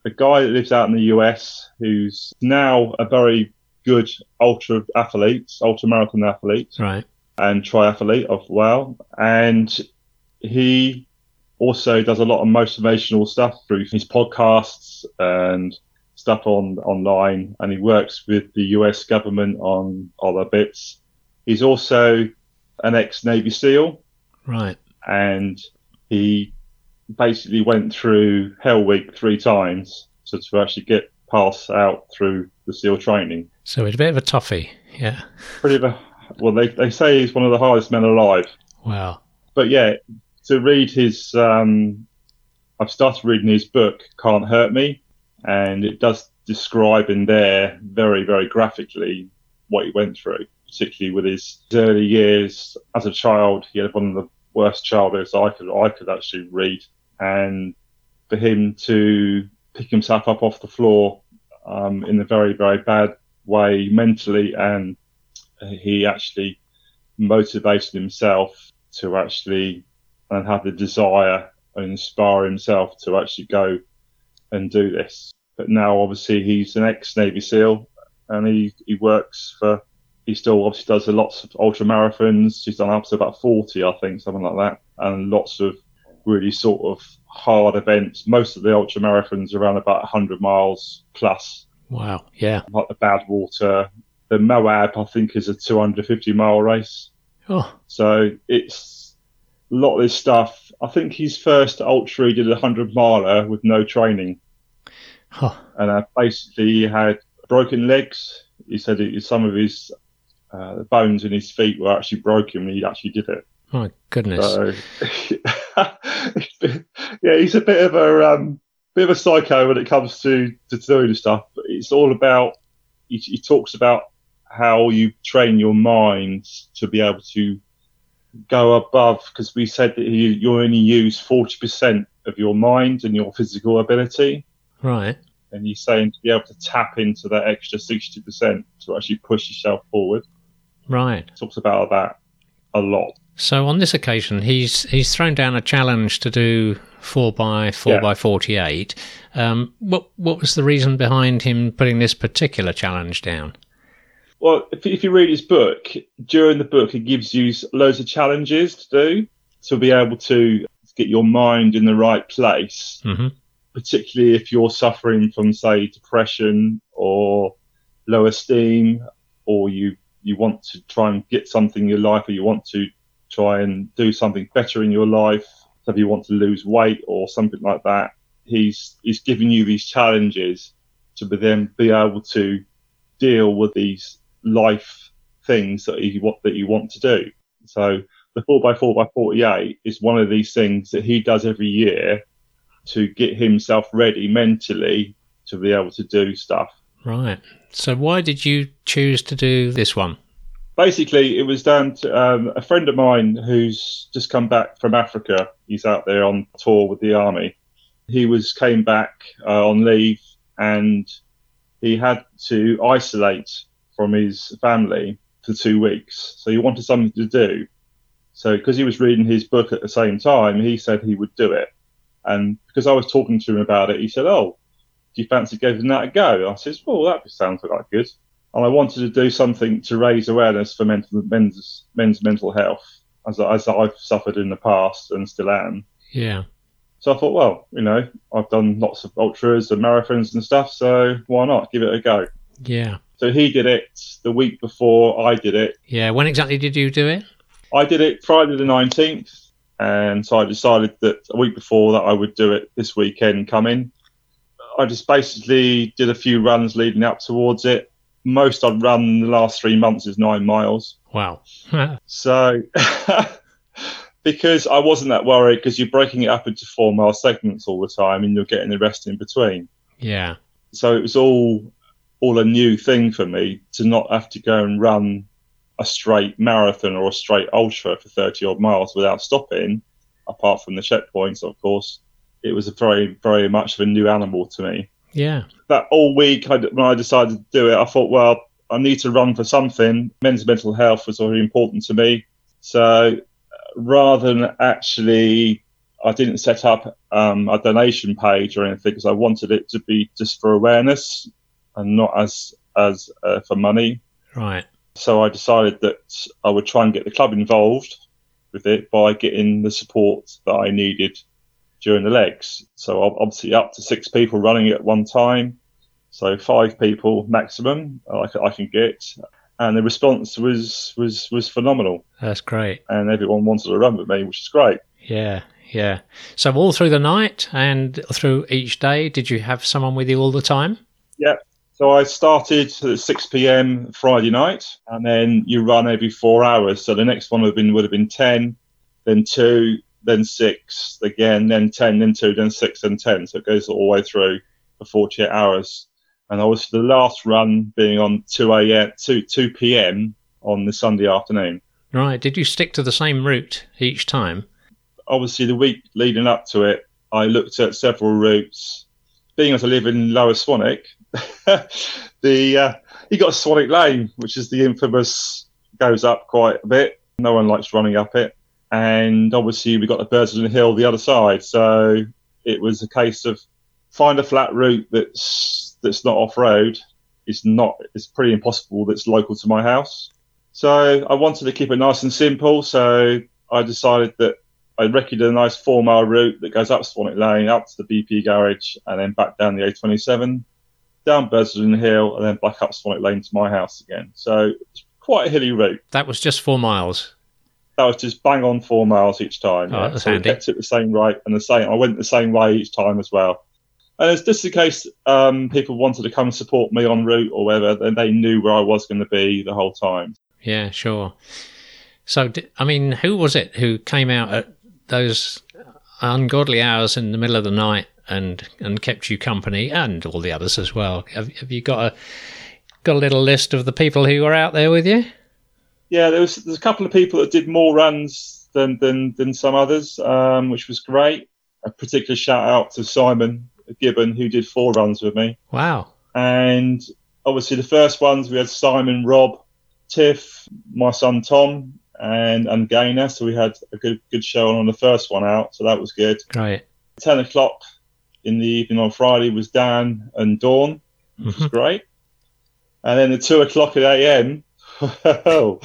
a guy that lives out in the US who's now a very good ultra athlete, ultra marathon athlete. Right. and triathlete of well. And he also does a lot of motivational stuff through his podcasts and stuff on online. And he works with the US government on other bits. He's also an ex Navy SEAL Right. and he basically went through Hell Week three times so to actually get passed out through the SEAL training. So it's a bit of a toughie. Yeah. Pretty of a, well, they, they say he's one of the hardest men alive. Wow. but yeah, to read his, um, I've started reading his book, Can't Hurt Me, and it does describe in there very, very graphically what he went through, particularly with his early years as a child. He had one of the worst childhoods I could I could actually read, and for him to pick himself up off the floor um, in a very very bad way mentally, and he actually motivated himself to actually and have the desire and inspire himself to actually go and do this. But now, obviously, he's an ex Navy SEAL and he, he works for, he still obviously does lots of ultra marathons. He's done up to about 40, I think, something like that, and lots of really sort of hard events. Most of the ultra marathons are around about 100 miles plus. Wow. Yeah. Like the Badwater. The Moab, I think, is a 250 mile race. Oh. So it's a lot of this stuff. I think his first ultra he did a 100 miler with no training. Huh. And uh, basically he had broken legs. He said it, some of his uh, bones in his feet were actually broken when he actually did it. My goodness. So, <laughs> yeah, he's a bit of a um, bit of a psycho when it comes to, to doing stuff. But it's all about. He, he talks about how you train your mind to be able to go above because we said that you, you only use 40% of your mind and your physical ability. Right. And he's saying to be able to tap into that extra 60% to actually push yourself forward. Right. Talks about that a lot. So on this occasion, he's he's thrown down a challenge to do four by four Yeah. by forty eight. Um, what what was the reason behind him putting this particular challenge down? Well, if, if you read his book, during the book, it gives you loads of challenges to do to be able to get your mind in the right place, hmm particularly if you're suffering from, say, depression or low esteem, or you, you want to try and get something in your life, or you want to try and do something better in your life, so if you want to lose weight or something like that. He's, he's giving you these challenges to then be able to deal with these life things that you want that you want to do. So the four by four by forty eight is one of these things that he does every year to get himself ready mentally to be able to do stuff. Right. So why did you choose to do this one? Basically, it was down to um, a friend of mine who's just come back from Africa. He's out there on tour with the army. He was came back uh, on leave and he had to isolate from his family for two weeks. So he wanted something to do. So because he was reading his book at the same time, he said he would do it. And because I was talking to him about it, he said, "Oh, do you fancy giving that a go?" I says, "Well, that sounds like good." And I wanted to do something to raise awareness for mental, men's men's mental health, as as I've suffered in the past and still am. Yeah. So I thought, well, you know, I've done lots of ultras and marathons and stuff, so why not give it a go? Yeah. So he did it the week before I did it. Yeah. When exactly did you do it? I did it Friday the 19th, and so I decided that a week before that I would do it this weekend coming. I just basically did a few runs leading up towards it. Most I've run in the last three months is nine miles. Wow. <laughs> So, <laughs> because I wasn't that worried, because you're breaking it up into four mile segments all the time and you're getting the rest in between. yeah. So it was all all a new thing for me to not have to go and run a straight marathon or a straight ultra for 30 odd miles without stopping, apart from the checkpoints, of course. It was a very, very much of a new animal to me. Yeah. That all week, I, when I decided to do it, I thought, well, I need to run for something. Men's mental health was very important to me. So rather than actually, I didn't set up um, a donation page or anything because I wanted it to be just for awareness and not as as uh, for money. Right. So I decided that I would try and get the club involved with it by getting the support that I needed during the legs. So obviously up to six people running at one time. So five people maximum I can get. And the response was, was, was phenomenal. That's great. And everyone wanted to run with me, which is great. Yeah. Yeah. So all through the night and through each day, did you have someone with you all the time? So I started at 6 p.m. Friday night, and then you run every four hours. So the next one would have been would have been 10, then two, then six again, then 10, then two, then six, then 10. So it goes all the way through for 48 hours. And I was the last run being on 2 a.m. 2, 2 p.m. on the Sunday afternoon. Right. Did you stick to the same route each time? Obviously, the week leading up to it, I looked at several routes. Being as I live in Lower Swanwick, <laughs> the uh, you got Swanwick Lane, which is the infamous goes up quite a bit. No one likes running up it, and obviously we got the Bursland Hill the other side. So it was a case of find a flat route that's that's not off road. It's not. It's pretty impossible. That's local to my house. So I wanted to keep it nice and simple. So I decided that I reckoned a nice four mile route that goes up Swanwick Lane, up to the BP garage, and then back down the A27, down Bursland Hill, and then back up Swanwick Lane to my house again. So it's quite a hilly route. That was just four miles. That was just bang on four miles each time. Oh, that's so handy. I kept it the same rate and the same. I went the same way each time as well. And it's just in case um, people wanted to come and support me en route or whatever, then they knew where I was going to be the whole time. Yeah, sure. So, I mean, who was it who came out at those ungodly hours in the middle of the night and and kept you company, and all the others as well? Have, have you got a got a little list of the people who were out there with you? yeah, there was there's a couple of people that did more runs than than than some others, um, which was great. A particular shout out to Simon Gibbon who did four runs with me, Wow. and obviously the first ones we had Simon, Rob, Tiff, my son Tom, and and Gaynor. So we had a good good show on the first one out, so that was good. Great. Ten o'clock in the evening on Friday was Dan and Dawn, which was Mhm. great. And then the two o'clock at AM, <laughs> oh,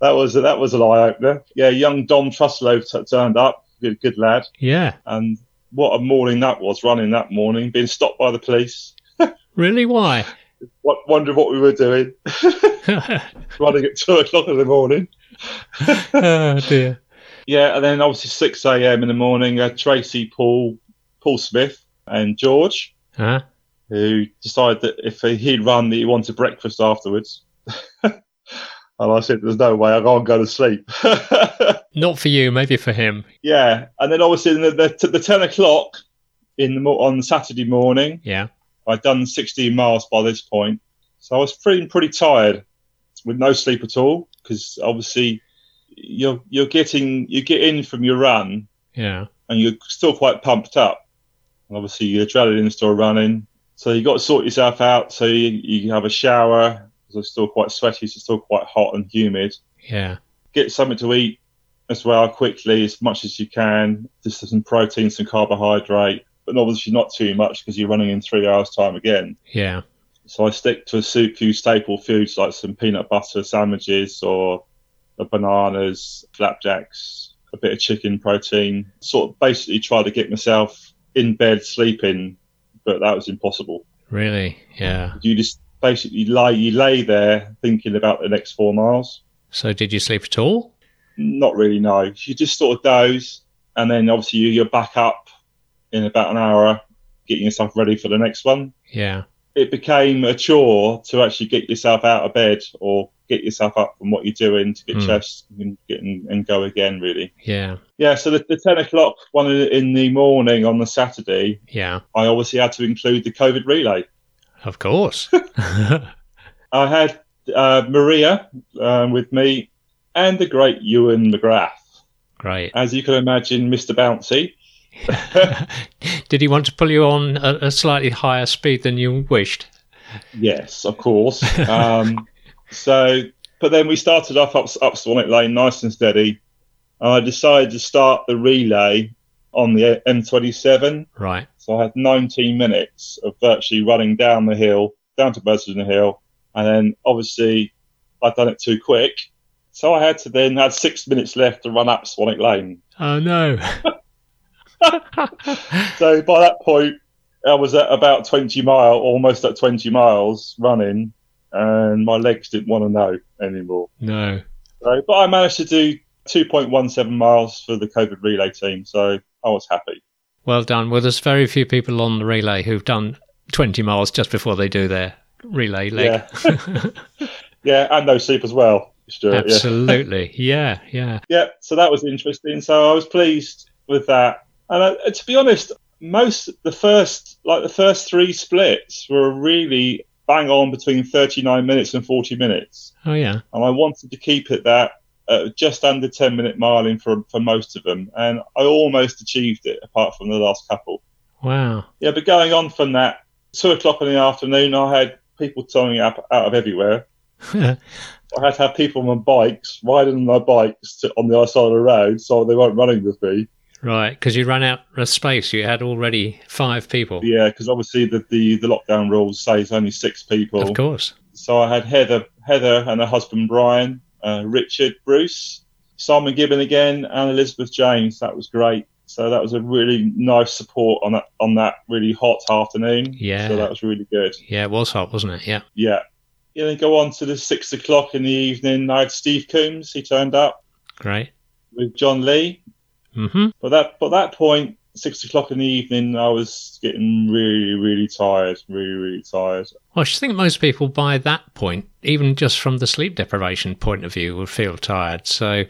that was that was an eye opener. Yeah, young Dom Truslow t- turned up, good good lad, Yeah. and what a morning that was! Running that morning, being stopped by the police, <laughs> Really? Why? what, wondering what we were doing, <laughs> running at two o'clock in the morning. oh dear. Yeah, and then obviously six AM in the morning, uh, Tracy, Paul, Paul Smith, and George. Huh? who decided that if he'd run, that he wanted breakfast afterwards. <laughs> and I said, "There's no way. I can't go to sleep." <laughs> Not for you, maybe for him. yeah, and then obviously the, the, the ten o'clock in the on Saturday morning, Yeah. I'd done 16 miles by this point, so I was feeling pretty tired with no sleep at all because obviously you're you're getting you get in from your run Yeah. and you're still quite pumped up. And obviously, your adrenaline's still running. So you got to sort yourself out. So you, you have a shower because it's still quite sweaty. So it's still quite hot and humid. Yeah. Get something to eat as well quickly, as much as you can. Just some protein, some carbohydrate, but obviously not too much because you're running in three hours' time again. Yeah. So I stick to a few staple foods like some peanut butter sandwiches or the bananas, flapjacks, a bit of chicken protein. Sort of basically try to get myself in bed sleeping, but that was impossible. Really? Yeah. You just basically lie, you lay there thinking about the next four miles. So did you sleep at all? Not really, no. You just sort of doze, and then obviously you're back up in about an hour, getting yourself ready for the next one. Yeah. It became a chore to actually get yourself out of bed or get yourself up from what you're doing to get Hmm. chest and get and, and go again really Yeah. yeah so the, the 10 o'clock one in in the morning on the saturday Yeah. i obviously had to include the covid relay Of course. <laughs> <laughs> i had uh, maria um, with me and the great ewan mcgrath Great. as you can imagine mr bouncy <laughs> Did he want to pull you on a, a slightly higher speed than you wished? Yes, of course. Um, so, but then we started off up, up Swanwick Lane, nice and steady. And I decided to start the relay on the A27. Right. So I had 19 minutes of virtually running down the hill, down to Burston Hill, and then obviously I'd done it too quick. So I had to then had six minutes left to run up Swanwick Lane. Oh no. <laughs> <laughs> So by that point, I was at about 20 mile, almost at 20 miles running, and my legs didn't want to know anymore. no. So, but I managed to do 2.17 miles for the COVID relay team, so I was happy. Well done. Well, there's very few people on the relay who've done 20 miles just before they do their relay leg. Yeah, <laughs> <laughs> yeah, and no sleep as well. Stewart, yeah. Absolutely. Yeah. Yeah. yeah, so that was interesting. So I was pleased with that. And uh, to be honest, most the first like the first three splits were really bang on between 39 minutes and 40 minutes. Oh yeah. and I wanted to keep it that uh, just under 10 minute miling for, for most of them. And I almost achieved it apart from the last couple. Wow. Yeah, but going on from that, two o'clock in the afternoon, I had people turning up out of everywhere. <laughs> I had to have people on bikes riding on their bikes to, on the other side of the road, so they weren't running with me. Right, because you ran out of space. You had already five people. Yeah, because obviously the, the the lockdown rules say it's only six people. Of course. So I had Heather, Heather and her husband Brian, uh, Richard, Bruce, Simon Gibbon again, and Elizabeth James. That was great. So that was a really nice support on that on that really hot afternoon. Yeah. So that was really good. Yeah, it was hot, wasn't it? Yeah. Yeah. Yeah, then go on to the six o'clock in the evening. I had Steve Coombs. He turned up Great. with Jon Leigh. Hmm But that, but that point, six o'clock in the evening, I was getting really, really tired. Really, really tired. Well, I should think most people by that point, even just from the sleep deprivation point of view, would feel tired. So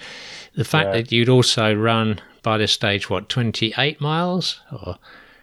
the fact Yeah. that you'd also run by this stage, what, 28 miles? Or,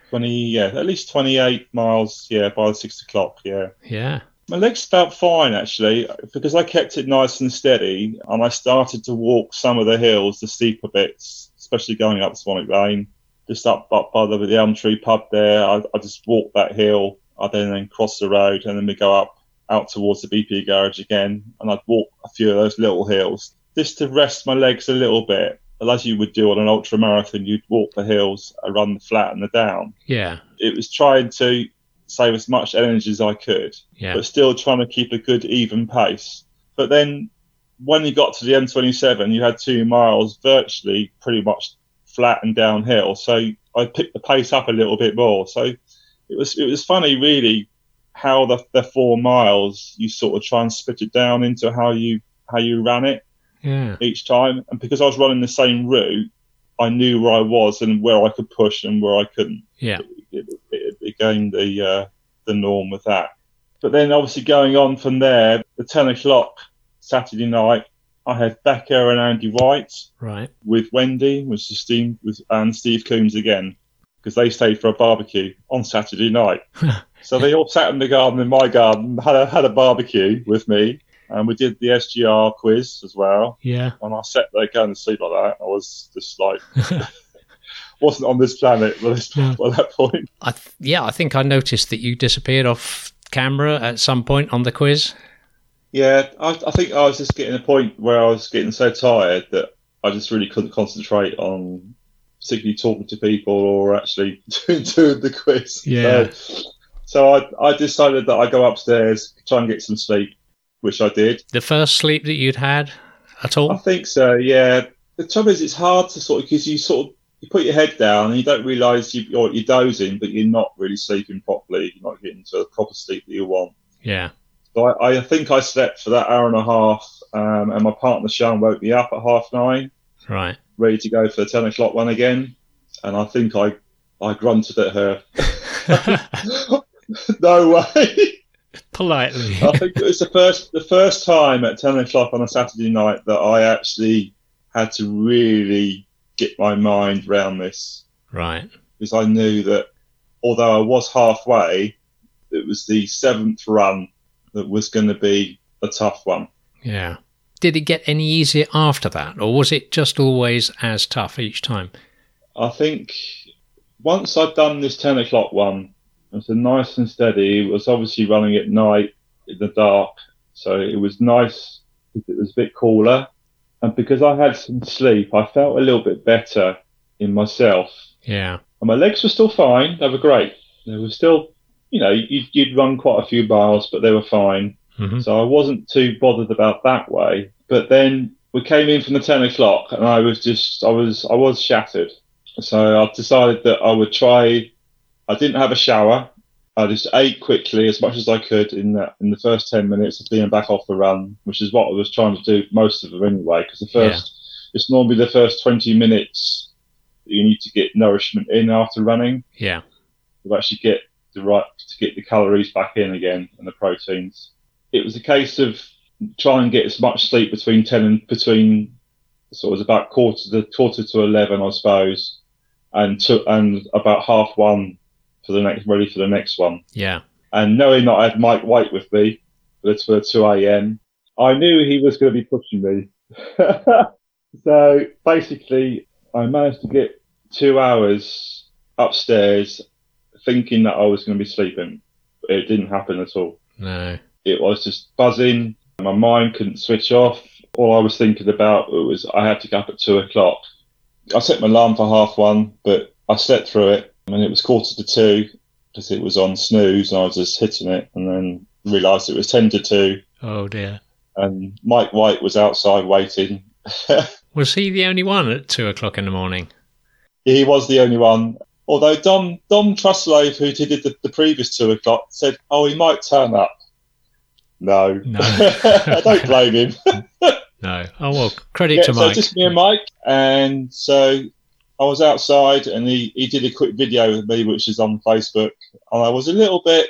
Twenty, yeah, at least twenty-eight miles. Yeah, by six o'clock. Yeah. yeah. My legs felt fine actually because I kept it nice and steady, and I started to walk some of the hills, the steeper bits, especially going up Swanwick Lane, just up, up by the, the Elm Tree pub there. I, I just walked that hill. I then then cross the road, and then we go up out towards the BP garage again, and I'd walk a few of those little hills just to rest my legs a little bit. As you would do on an ultra marathon, you'd walk the hills, and run the flat and the down. Yeah. It was trying to save as much energy as I could Yeah. but still trying to keep a good even pace. But then when you got to the A27, you had two miles virtually pretty much flat and downhill. So I picked the pace up a little bit more. So it was it was funny really how the, the four miles you sort of try and split it down into how you how you ran it Yeah. each time. And because I was running the same route, I knew where I was and where I could push and where I couldn't Yeah. it, it became the uh, the norm with that. But then obviously going on from there, the ten o'clock Saturday night, I had Becca and Andy White Right. with Wendy, which is Steve, with and Steve Coombs again, because they stayed for a barbecue on Saturday night. <laughs> so they all sat in the garden in my garden, had a had a barbecue with me, and we did the SGR quiz as well. Yeah. And I sat there going to sleep like that. I was just like, <laughs> <laughs> wasn't on this planet by, this, No. by that point. I th- yeah, I think I noticed that you disappeared off camera at some point on the quiz. Yeah, I, I think I was just getting a point where I was getting so tired that I just really couldn't concentrate on particularly talking to people or actually <laughs> doing, doing the quiz. Yeah. So, so I, I decided that I'd go upstairs, try and get some sleep, which I did. The first sleep that you'd had at all? I think so, yeah. The trouble is, it's hard to sort of, because you sort of, you put your head down and you don't realise you, you're, you're dozing, but you're not really sleeping properly. You're not getting to the proper sleep that you want. Yeah. So I, I think I slept for that hour and a half, um, and my partner Sean woke me up at half nine, Right. ready to go for the ten o'clock one again. And I think I, I grunted at her. <laughs> <laughs> no way. Politely. I think it was the first the first time at ten o'clock on a Saturday night that I actually had to really get my mind round this right. because I knew that although I was halfway, it was the seventh run that was going to be a tough one. Yeah. Did it get any easier after that, or was it just always as tough each time? I think once I'd done this 10 o'clock one, it was nice and steady. It was obviously running at night in the dark, so it was nice. because It was a bit cooler, and because I had some sleep, I felt a little bit better in myself. Yeah. And my legs were still fine; they were great. They were still, you know, you'd, you'd run quite a few miles, but they were fine. hmm So I wasn't too bothered about that way. But then we came in from the ten o'clock, and I was just, I was, I was shattered. So I decided that I would try. I didn't have a shower. I just ate quickly as much as I could in that in the first ten minutes of being back off the run, which is what I was trying to do most of them anyway. Because the first, it's normally the first twenty minutes that you need to get nourishment in after running Yeah. to actually get the right to get the calories back in again and the proteins. It was a case of trying and get as much sleep between ten and between so it was about quarter to quarter to eleven, I suppose, and to, and about half one for the next ready for the next one. Yeah. And knowing that I had Mike White with me for the, for the two a.m., I knew he was going to be pushing me <laughs> so basically, I managed to get two hours upstairs thinking that I was going to be sleeping. It didn't happen at all. No. It was just buzzing. My mind couldn't switch off. All I was thinking about was I had to get up at two o'clock. I set my alarm for half one, but I slept through it, and it was quarter to two because it was on snooze, and I was just hitting it, and then realised it was ten to two, Oh dear. and Mike White was outside waiting. <laughs> Was he the only one at two o'clock in the morning? he was the only one. Although Dom Dom Truslove, who did the, the previous two o'clock, said, "Oh, he might turn up." No, No. <laughs> I don't blame him. <laughs> No. Oh well, credit Yeah, to Mike. so just me and Mike, and so I was outside, and he, he did a quick video with me, which is on Facebook, and I was a little bit,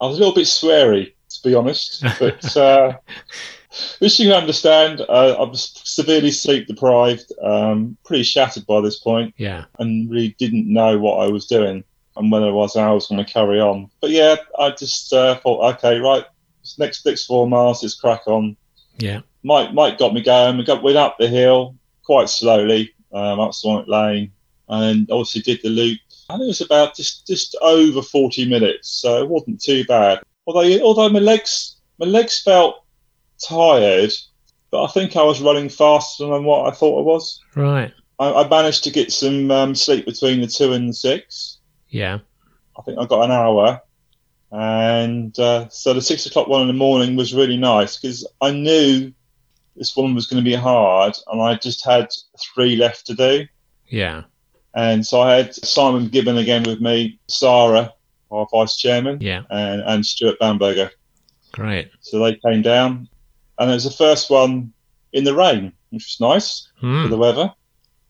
I was a little bit sweary, to be honest, but <laughs> uh, which you can understand. Uh, I was severely sleep deprived, um, pretty shattered by this point, Yeah. and really didn't know what I was doing and whether I was I was going to carry on. But yeah, I just uh, thought, okay, right, next next four miles, let's crack on. Yeah. Mike Mike got me going. We got went up the hill quite slowly, um, up Sonic Lane, and obviously did the loop. I think it was about just just over forty minutes, so it wasn't too bad. Although although my legs my legs felt tired, but I think I was running faster than what I thought I was. Right. I, I managed to get some um, sleep between the two and the six. Yeah. I think I got an hour. And uh, so the six o'clock one in the morning was really nice because I knew this one was going to be hard, and I just had three left to do. Yeah. And so I had Simon Gibbon again with me, Sarah, our vice chairman, Yeah. and, and Stuart Bamberger. Great. So they came down, and it was the first one in the rain, which was nice for Hmm. the weather,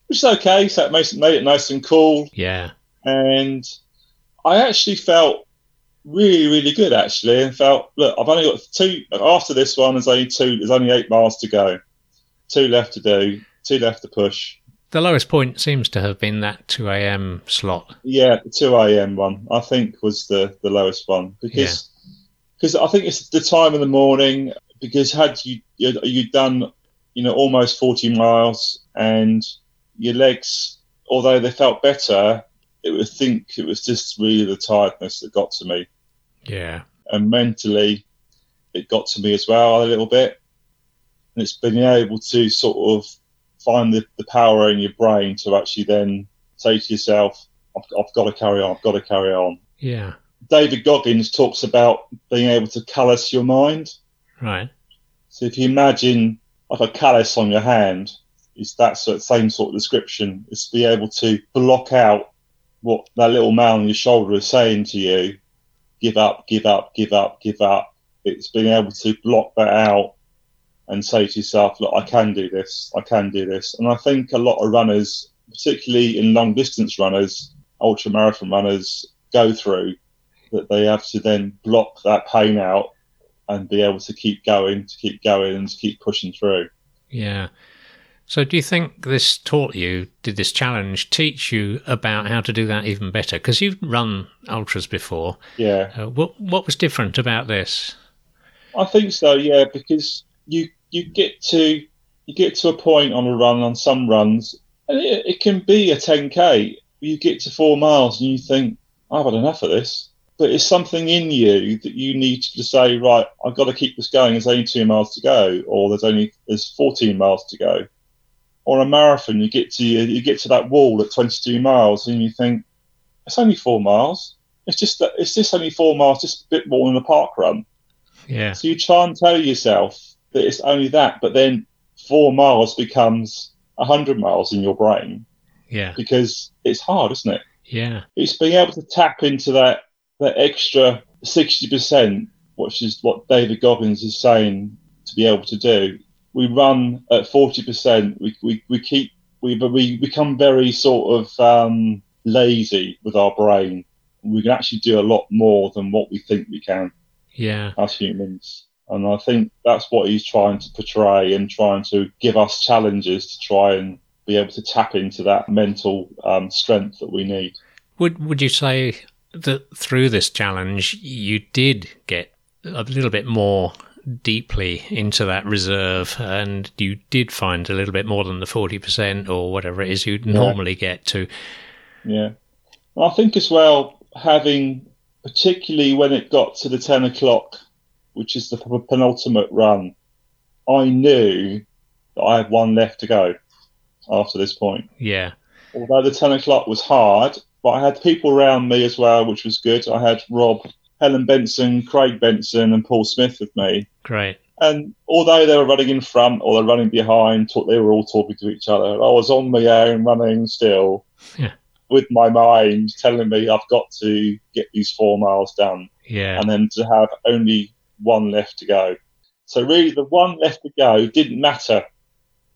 which is okay. So it made, made it nice and cool Yeah. and I actually felt really, really good actually, and felt look, I've only got two after this one. There's only two. There's only eight miles to go, two left to do, two left to push. The lowest point seems to have been that 2 a.m. slot. Yeah, the two a.m. one I think was the the lowest one because because I think it's the time in the morning. Because had you you you'd done you know almost forty miles and your legs, although they felt better, it would think it was just really the tiredness that got to me. Yeah. and mentally it got to me as well a little bit and it's being able to sort of find the, the power in your brain to actually then say to yourself I've, I've got to carry on i've got to carry on Yeah. david goggins talks about being able to callous your mind Right. so if you imagine like a callus on your hand it's that sort of same sort of description. It's to be able to block out what that little man on your shoulder is saying to you. Give up give up give up give up. It's being able to block that out and say to yourself look i can do this. I can do this. And i think a lot of runners particularly in long distance runners ultra marathon runners go through that they have to then block that pain out and be able to keep going, to keep going, and to keep pushing through. Yeah. So, do you think this taught you, did this challenge teach you about how to do that even better? Because you've run ultras before. Yeah, Uh, what What was different about this? I think so. Yeah, because you you get to you get to a point on a run on some runs, and it, it can be a 10k. You get to four miles and you think, I've had enough of this. But it's something in you that you need to say, right, I've got to keep this going. There's only two miles to go, or there's only there's 14 miles to go. Or a marathon, you get to you get to that wall at 22 miles, and you think it's only four miles. It's just that it's just only four miles, just a bit more than a park run. Yeah. So you try and tell yourself that it's only that, but then four miles becomes a hundred miles in your brain Yeah. because it's hard, isn't it? Yeah. It's being able to tap into that that extra sixty percent, which is what David Goggins is saying to be able to do. We run at forty percent. We, we we keep we we become very sort of um, lazy with our brain. We can actually do a lot more than what we think we can Yeah. as humans. And I think that's what he's trying to portray and trying to give us challenges to try and be able to tap into that mental um, strength that we need. Would Would you say that through this challenge you did get a little bit more deeply into that reserve and you did find a little bit more than the 40% or whatever it is you'd normally get to. Yeah. I think as well, having, particularly when it got to the 10 o'clock, which is the penultimate run, I knew that I had one left to go after this point. Yeah. Although the 10 o'clock was hard, but I had people around me as well, which was good. I had Rob, Helen Benson, Craig Benson, and Paul Smith with me. Great. And although they were running in front or they're running behind, they were all talking to each other. I was on my own running still <laughs> Yeah. with my mind telling me I've got to get these four miles done Yeah. and then to have only one left to go. So really, the one left to go didn't matter.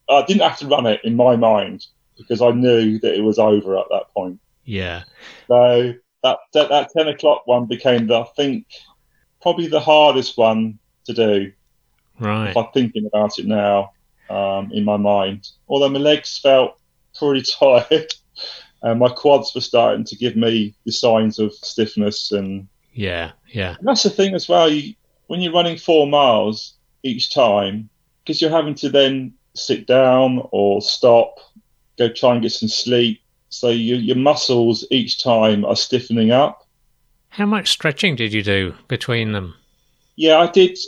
I didn't have to run it in my mind because I knew that it was over at that point. Yeah. So that that, that ten o'clock one became, the, I think, probably the hardest one to do. Right. If I'm thinking about it now, um, in my mind. Although my legs felt pretty <laughs> tired, and my quads were starting to give me the signs of stiffness and Yeah. Yeah. And that's the thing as well. You, when you're running four miles each time, because you're having to then sit down or stop, go try and get some sleep. So you, your muscles each time are stiffening up. How much stretching did you do between them? Yeah, I did.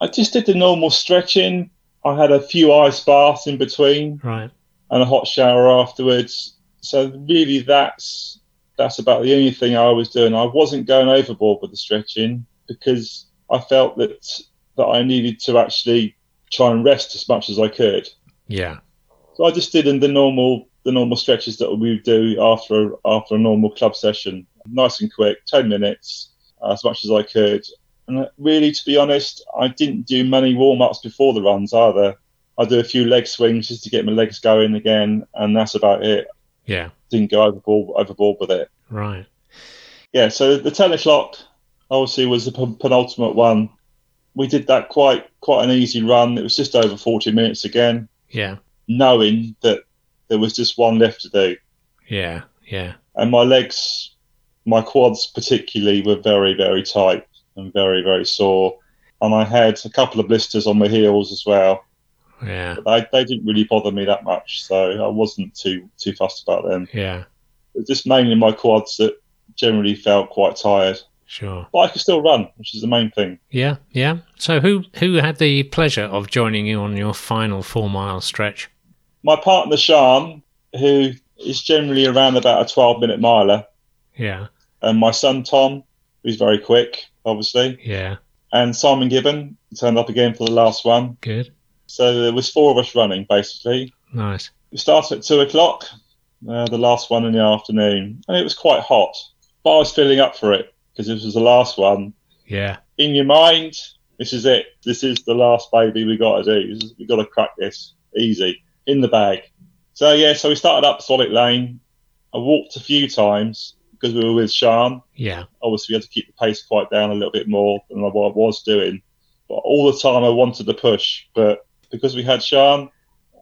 I just did the normal stretching. I had a few ice baths in between Right. and a hot shower afterwards. So really, that's that's about the only thing I was doing. I wasn't going overboard with the stretching because I felt that that I needed to actually try and rest as much as I could. Yeah. So I just did in the normal the normal stretches that we do after after a normal club session, nice and quick, ten minutes, uh, as much as I could. And uh, really, to be honest, I didn't do many warm ups before the runs either. I do a few leg swings just to get my legs going again, and that's about it. Yeah. Didn't go overboard overboard with it. Right. Yeah, so the ten o'clock obviously was the penultimate one. We did that quite quite an easy run. It was just over forty minutes again, Yeah. knowing that there was just one left to do. Yeah. Yeah. And my legs, my quads particularly, were very very tight and very very sore. And I had a couple of blisters on my heels as well. Yeah. But they, they didn't really bother me that much, so I wasn't too too fussed about them. Yeah. It was just mainly my quads that generally felt quite tired. Sure. But I could still run, which is the main thing. Yeah. Yeah. So who who had the pleasure of joining you on your final four mile stretch? My partner Sean, who is generally around about a 12 minute miler, Yeah. and my son Tom, who's very quick, obviously, Yeah. and Simon Gibbon turned up again for the last one. Good. So there was four of us running basically. Nice. We started at two o'clock, uh, the last one in the afternoon, and it was quite hot, but I was filling up for it because this was the last one. Yeah. In your mind, this is it. This is the last baby we got to do. Is- We got to crack this easy in the bag. So yeah, so we started up Solid Lane. I walked a few times because we were with Sean. Yeah. Obviously, we had to keep the pace quite down a little bit more than what I was doing. But all the time, I wanted to push. But because we had Sean,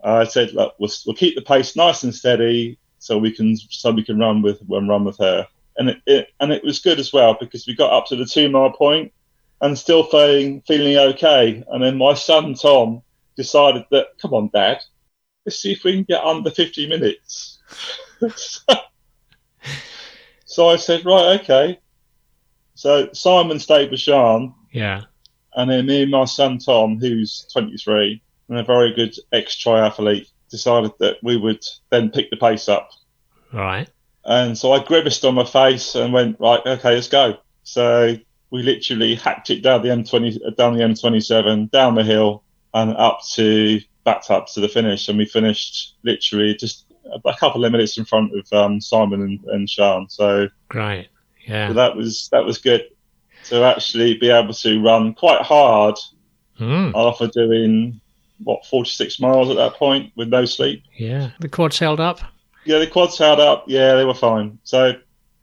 I said, Look, we'll, we'll keep the pace nice and steady, so we can so we can run with and run with her. And it, it and it was good as well because we got up to the two mile point and still feeling feeling okay. And then my son Tom decided that, come on, Dad, let's see if we can get under 50 minutes. <laughs> so I said, right, okay. So Simon stayed with Sean, Yeah. and then me and my son Tom, who's 23 and a very good ex triathlete, decided that we would then pick the pace up. Right. And so I grimaced on my face and went, right, okay, let's go. So we literally hacked it down the M20, down the M27, down the hill, and up to back up to the finish. And we finished literally just a couple of minutes in front of um, Simon and, and Sean. So, Great. Yeah. so that was that was good to actually be able to run quite hard Mm. after doing what 46 miles at that point with no sleep. Yeah. The quads held up. Yeah, the quads held up. Yeah, they were fine. So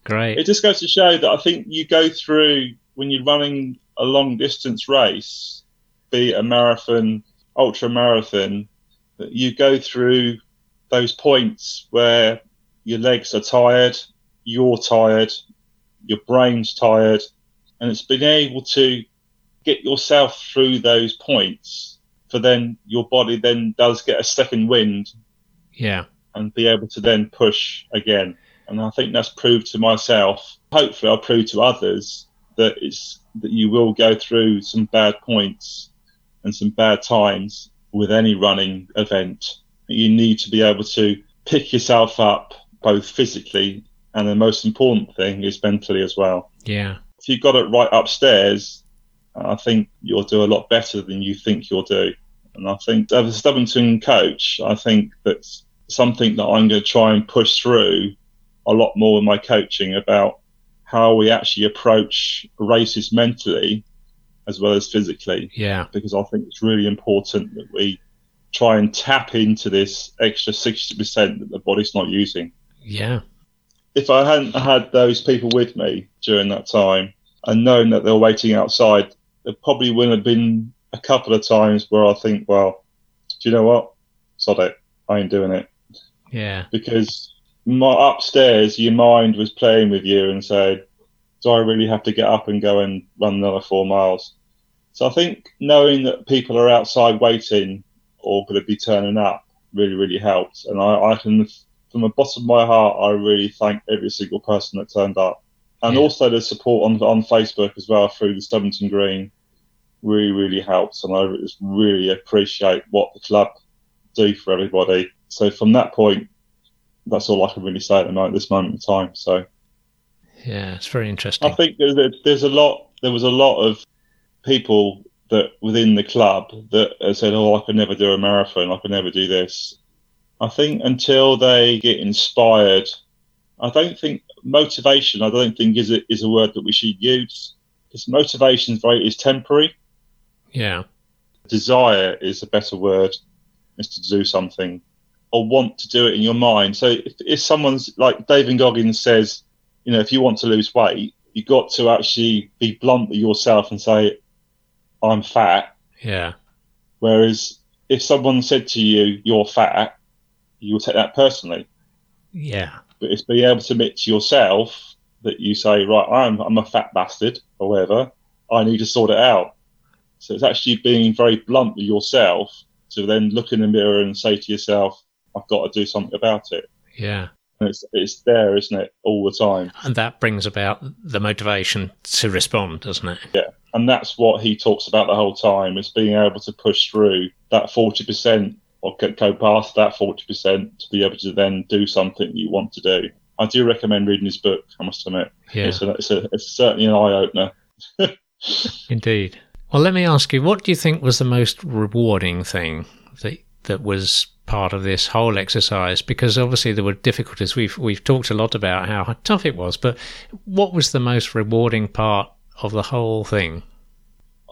Great. it just goes to show that I think you go through when you're running a long distance race, be it a marathon, ultra marathon, you go through those points where your legs are tired, you're tired, your brain's tired, and it's being able to get yourself through those points, for then your body then does get a second wind Yeah. and be able to then push again. And I think that's proved to myself. Hopefully, I'll prove to others that it's that you will go through some bad points and some bad times with any running event. You need to be able to pick yourself up both physically and the most important thing is mentally as well. Yeah. If you've got it right upstairs, I think you'll do a lot better than you think you'll do. And I think as a Stubbington coach, I think that's something that I'm going to try and push through a lot more in my coaching about how we actually approach races mentally as well as physically Yeah. because I think it's really important that we try and tap into this extra 60% that the body's not using. Yeah. If I hadn't had those people with me during that time and known that they were waiting outside, there probably wouldn't have been a couple of times where I think, well, do you know what? Sod it. I ain't doing it. Yeah. Because my upstairs, your mind was playing with you and said, do I really have to get up and go and run another four miles? So I think knowing that people are outside waiting or going to be turning up really, really helps. And I, I can, from the bottom of my heart, I really thank every single person that turned up. And Yeah. also the support on, on Facebook as well through the Stubbington Green really, really helps. And I just really appreciate what the club do for everybody. So from that point, that's all I can really say at the moment, this moment in time. So Yeah. It's very interesting. I think there's a, there's a lot. There was a lot of people that within the club that have said, "Oh, I could never do a marathon. I could never do this." I think until they get inspired, I don't think motivation. I don't think is a, is a word that we should use because motivation is very is temporary. Yeah. Desire is a better word, is to do something or want to do it in your mind. So if, if someone's like David Goggins says, you know, if you want to lose weight, you've got to actually be blunt with yourself and say, I'm fat. Yeah. Whereas if someone said to you, you're fat, you will take that personally. Yeah. But it's being able to admit to yourself that you say, right, I'm, I'm a fat bastard or whatever. I need to sort it out. So it's actually being very blunt with yourself to then look in the mirror and say to yourself, I've got to do something about it. Yeah. It's, it's there, isn't it, all the time. And that brings about the motivation to respond, doesn't it? Yeah. And that's what he talks about the whole time is being able to push through that 40% or go- go past that 40% to be able to then do something you want to do. I do recommend reading his book, I must admit. Yeah. It's, a, it's, a, it's certainly an eye opener. <laughs> Indeed. Well, let me ask you, what do you think was the most rewarding thing that that was part of this whole exercise? Because obviously there were difficulties. We've we've talked a lot about how tough it was, but what was the most rewarding part of the whole thing?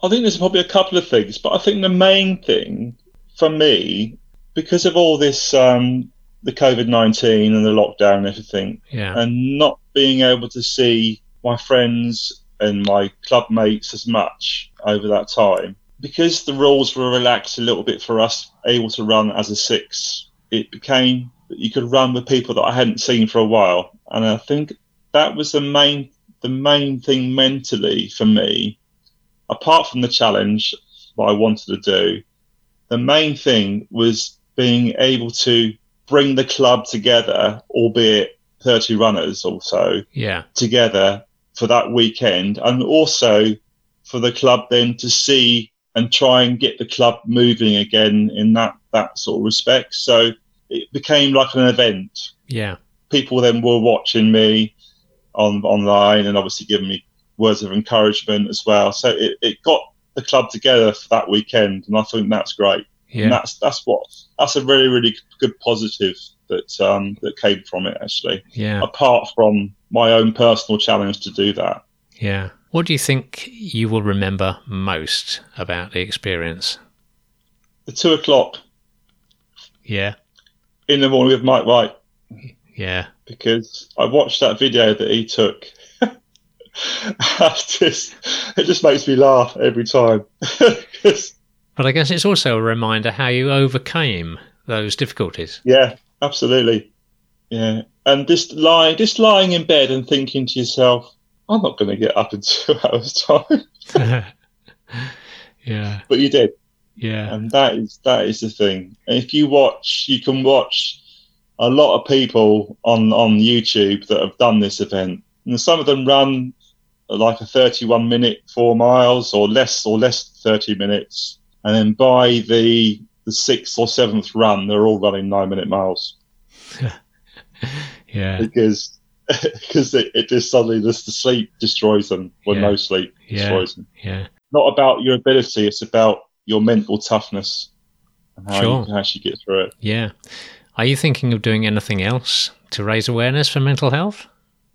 I think there's probably a couple of things, but I think the main thing for me, because of all this, um, the COVID 19 and the lockdown and everything, Yeah. and not being able to see my friends and my club mates as much over that time, because the rules were relaxed a little bit for us, able to run as a six, it became that you could run with people that I hadn't seen for a while. And I think that was the main the main thing mentally for me apart from the challenge, what I wanted to do, the main thing was being able to bring the club together, albeit 30 runners or so, Yeah. together for that weekend, and also for the club then to see and try and get the club moving again in that, that sort of respect. So it became like an event Yeah. people then were watching me on online and obviously giving me words of encouragement as well. So it, it got the club together for that weekend, and I think that's great. And Yeah. that's that's what that's a really really good positive that um, that came from it actually. Yeah. Apart from my own personal challenge to do that, Yeah. What do you think you will remember most about the experience? the two o'clock Yeah. in the morning with Mike White Yeah. because I watched that video that he took. <laughs> Just it just makes me laugh every time. <laughs> But I guess it's also a reminder how you overcame those difficulties. Yeah, absolutely. Yeah, and just lying, just lying in bed and thinking to yourself, "I'm not going to get up in <laughs> two hours' time." <laughs> Yeah. But you did. Yeah. And that is that is the thing. And if you watch, you can watch a lot of people on on YouTube that have done this event, and some of them run uh, like a 31 minute four miles or less or less 30 minutes, and then by the the sixth or seventh run, they're all running nine minute miles <laughs> yeah. because <laughs> because it, it just suddenly just the sleep destroys them. when Yeah. no sleep Yeah. destroys them. Yeah. Not about your ability; it's about your mental toughness and how Sure. you can actually get through it. Yeah. Are you thinking of doing anything else to raise awareness for mental health?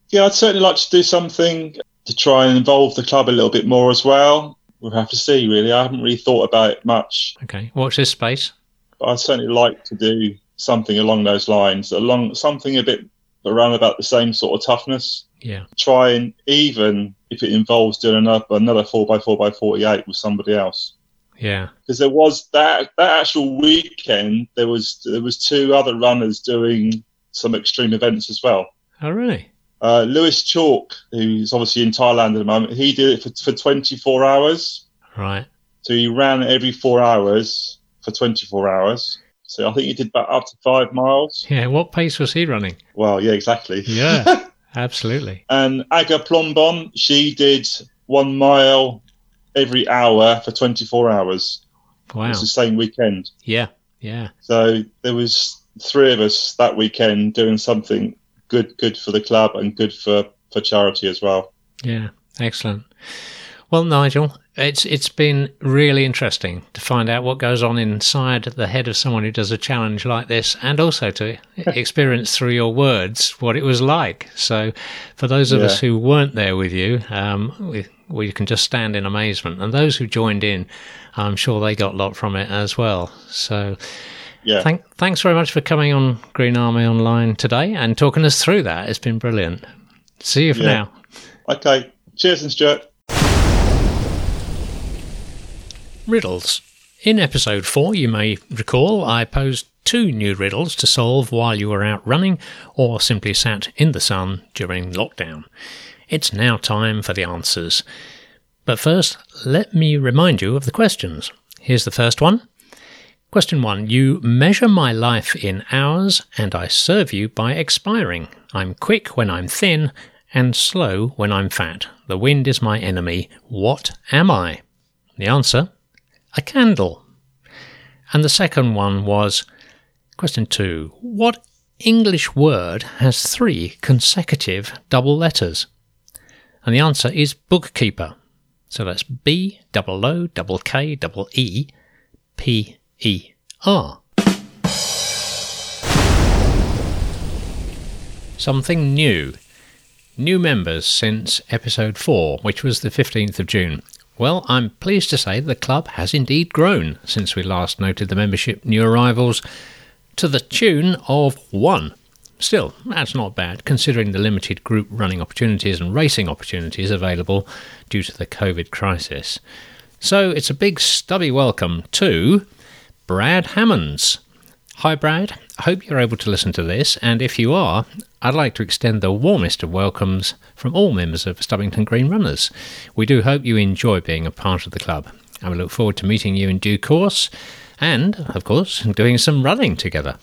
Yeah, I'd certainly like to do something to try and involve the club a little bit more as well. We'll have to see, really. I haven't really thought about it much, Okay. Watch this space. but I'd certainly like to do something along those lines, along something a bit around about the same sort of toughness. Yeah. Try and even if it involves doing another another four x four by forty eight with somebody else. Yeah. Because there was that that actual weekend, there was there was two other runners doing some extreme events as well. Oh, really? Uh, Lewis Chalk, who's obviously in Thailand at the moment, he did it for, for 24 hours. Right. So he ran every four hours for 24 hours. So I think he did about up to five miles. Yeah. What pace was he running? Well, yeah, exactly. Yeah. <laughs> Absolutely. and Aga Plombon, she did one mile every hour for 24 hours. Wow. It's the same weekend. Yeah. Yeah. So there was three of us that weekend doing something good, good for the club and good for, for charity as well. Yeah, excellent. Well, Nigel, it's it's been really interesting to find out what goes on inside the head of someone who does a challenge like this, and also to <laughs> experience through your words what it was like. So, for those of us who weren't there with you, um, we we can just stand in amazement, and those who joined in, I'm sure they got a lot from it as well. So. Yeah. Thank, thanks very much for coming on Green Army Online today and talking us through that. It's been brilliant. See you for Yeah. now. Okay. Cheers and Stewart. Riddles. In episode 4, you may recall I posed two new riddles to solve while you were out running or simply sat in the sun during lockdown. It's now time for the answers. But first, let me remind you of the questions. Here's the first one. Question 1. You measure my life in hours and I serve you by expiring. I'm quick when I'm thin and slow when I'm fat. The wind is my enemy. What am I? The answer a candle. And the second one was question two What English word has three consecutive double letters? And the answer is bookkeeper. So that's B double O double K double E P E R. Something new. New members since episode 4, which was the 15th of June. Well, I'm pleased to say the club has indeed grown since we last noted the membership new arrivals to the tune of one. Still, that's not bad considering the limited group running opportunities and racing opportunities available due to the COVID crisis. So it's a big stubby welcome to Brad Hammonds. Hi, Brad. I hope you're able to listen to this, and if you are, I'd like to extend the warmest of welcomes from all members of Stubbington Green Runners. We do hope you enjoy being a part of the club, and we look forward to meeting you in due course and, of course, doing some running together.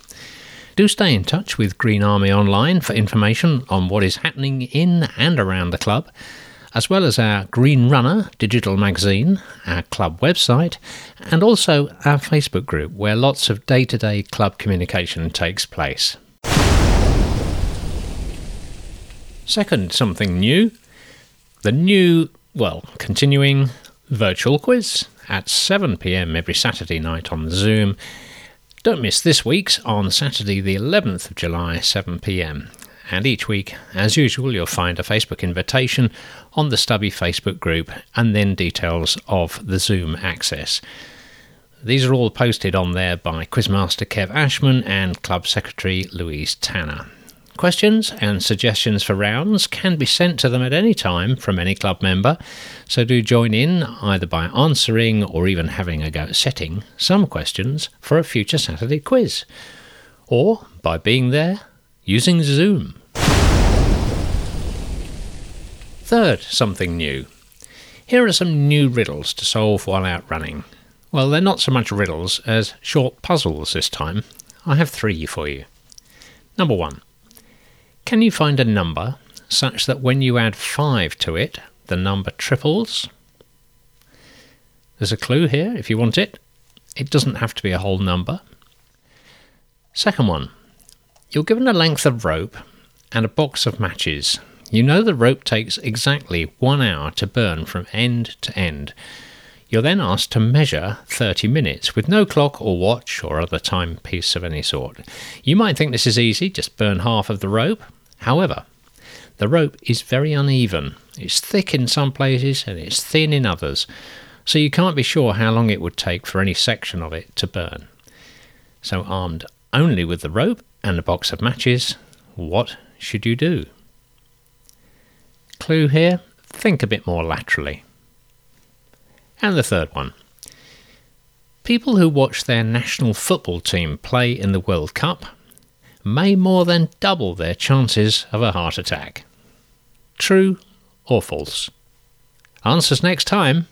Do stay in touch with Green Army Online for information on what is happening in and around the club, as well as our Green Runner digital magazine, our club website, and also our Facebook group where lots of day to day club communication takes place. Second, something new the new, well, continuing virtual quiz at 7 pm every Saturday night on Zoom. Don't miss this week's on Saturday, the 11th of July, 7 pm. And each week, as usual, you'll find a Facebook invitation on the Stubby Facebook group and then details of the Zoom access. These are all posted on there by Quizmaster Kev Ashman and Club Secretary Louise Tanner. Questions and suggestions for rounds can be sent to them at any time from any club member, so do join in either by answering or even having a go at setting some questions for a future Saturday quiz, or by being there using Zoom. Third, something new. Here are some new riddles to solve while out running. Well, they're not so much riddles as short puzzles this time. I have three for you. Number one Can you find a number such that when you add 5 to it, the number triples? There's a clue here if you want it. It doesn't have to be a whole number. Second one You're given a length of rope and a box of matches. You know the rope takes exactly one hour to burn from end to end. You're then asked to measure 30 minutes with no clock or watch or other timepiece of any sort. You might think this is easy, just burn half of the rope. However, the rope is very uneven. It's thick in some places and it's thin in others, so you can't be sure how long it would take for any section of it to burn. So, armed only with the rope and a box of matches, what should you do? Clue here think a bit more laterally. And the third one. People who watch their national football team play in the World Cup may more than double their chances of a heart attack. True or false? Answers next time.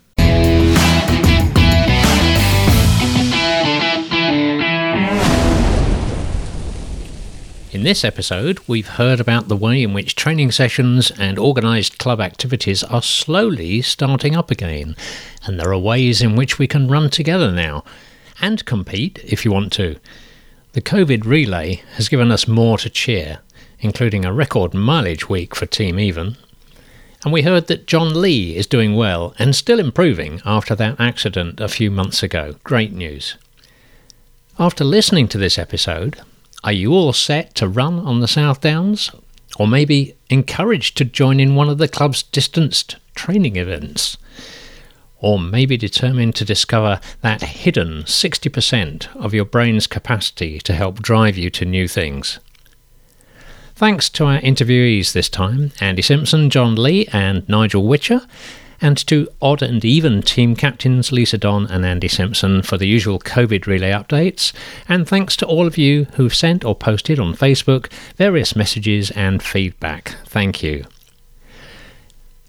In this episode, we've heard about the way in which training sessions and organised club activities are slowly starting up again, and there are ways in which we can run together now and compete if you want to. The COVID relay has given us more to cheer, including a record mileage week for Team Even. And we heard that Jon Leigh is doing well and still improving after that accident a few months ago. Great news. After listening to this episode, are you all set to run on the South Downs? Or maybe encouraged to join in one of the club's distanced training events? Or maybe determined to discover that hidden 60% of your brain's capacity to help drive you to new things? Thanks to our interviewees this time Andy Simpson, Jon Leigh, and Nigel Whitcher and to Odd and Even team captains Lisa Don and Andy Simpson for the usual COVID relay updates, and thanks to all of you who've sent or posted on Facebook various messages and feedback. Thank you.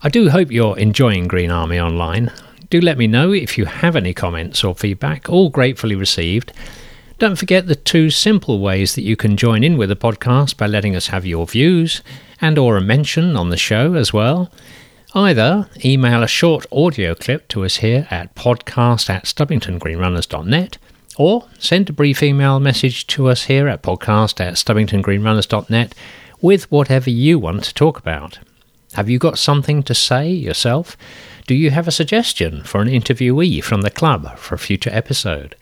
I do hope you're enjoying Green Army Online. Do let me know if you have any comments or feedback, all gratefully received. Don't forget the two simple ways that you can join in with the podcast by letting us have your views and or a mention on the show as well. Either email a short audio clip to us here at podcast at stubbingtongreenrunners.net or send a brief email message to us here at podcast at stubbingtongreenrunners.net with whatever you want to talk about. Have you got something to say yourself? Do you have a suggestion for an interviewee from the club for a future episode?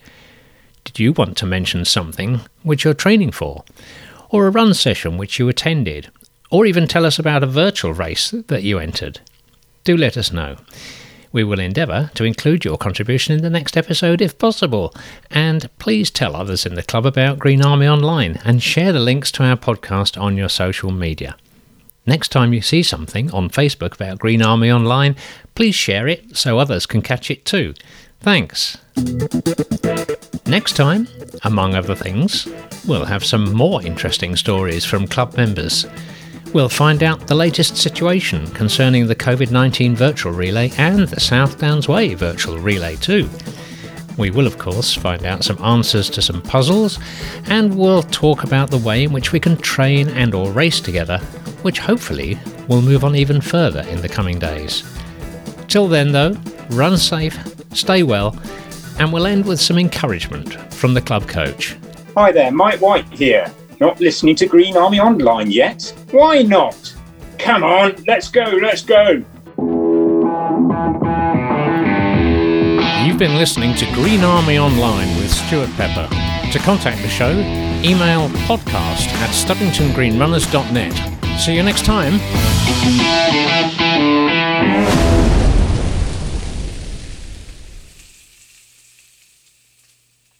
Did you want to mention something which you're training for? Or a run session which you attended? Or even tell us about a virtual race that you entered? Do let us know. We will endeavour to include your contribution in the next episode if possible. And please tell others in the club about Green Army Online and share the links to our podcast on your social media. Next time you see something on Facebook about Green Army Online, please share it so others can catch it too. Thanks. Next time, among other things, we'll have some more interesting stories from club members. We'll find out the latest situation concerning the COVID 19 virtual relay and the South Downs Way virtual relay, too. We will, of course, find out some answers to some puzzles, and we'll talk about the way in which we can train and or race together, which hopefully will move on even further in the coming days. Till then, though, run safe, stay well, and we'll end with some encouragement from the club coach. Hi there, Mike White here. Not listening to Green Army Online yet? Why not? Come on, let's go, let's go. You've been listening to Green Army Online with Stewart Pepper. To contact the show, email podcast at stubbingtongreenrunners.net. See you next time.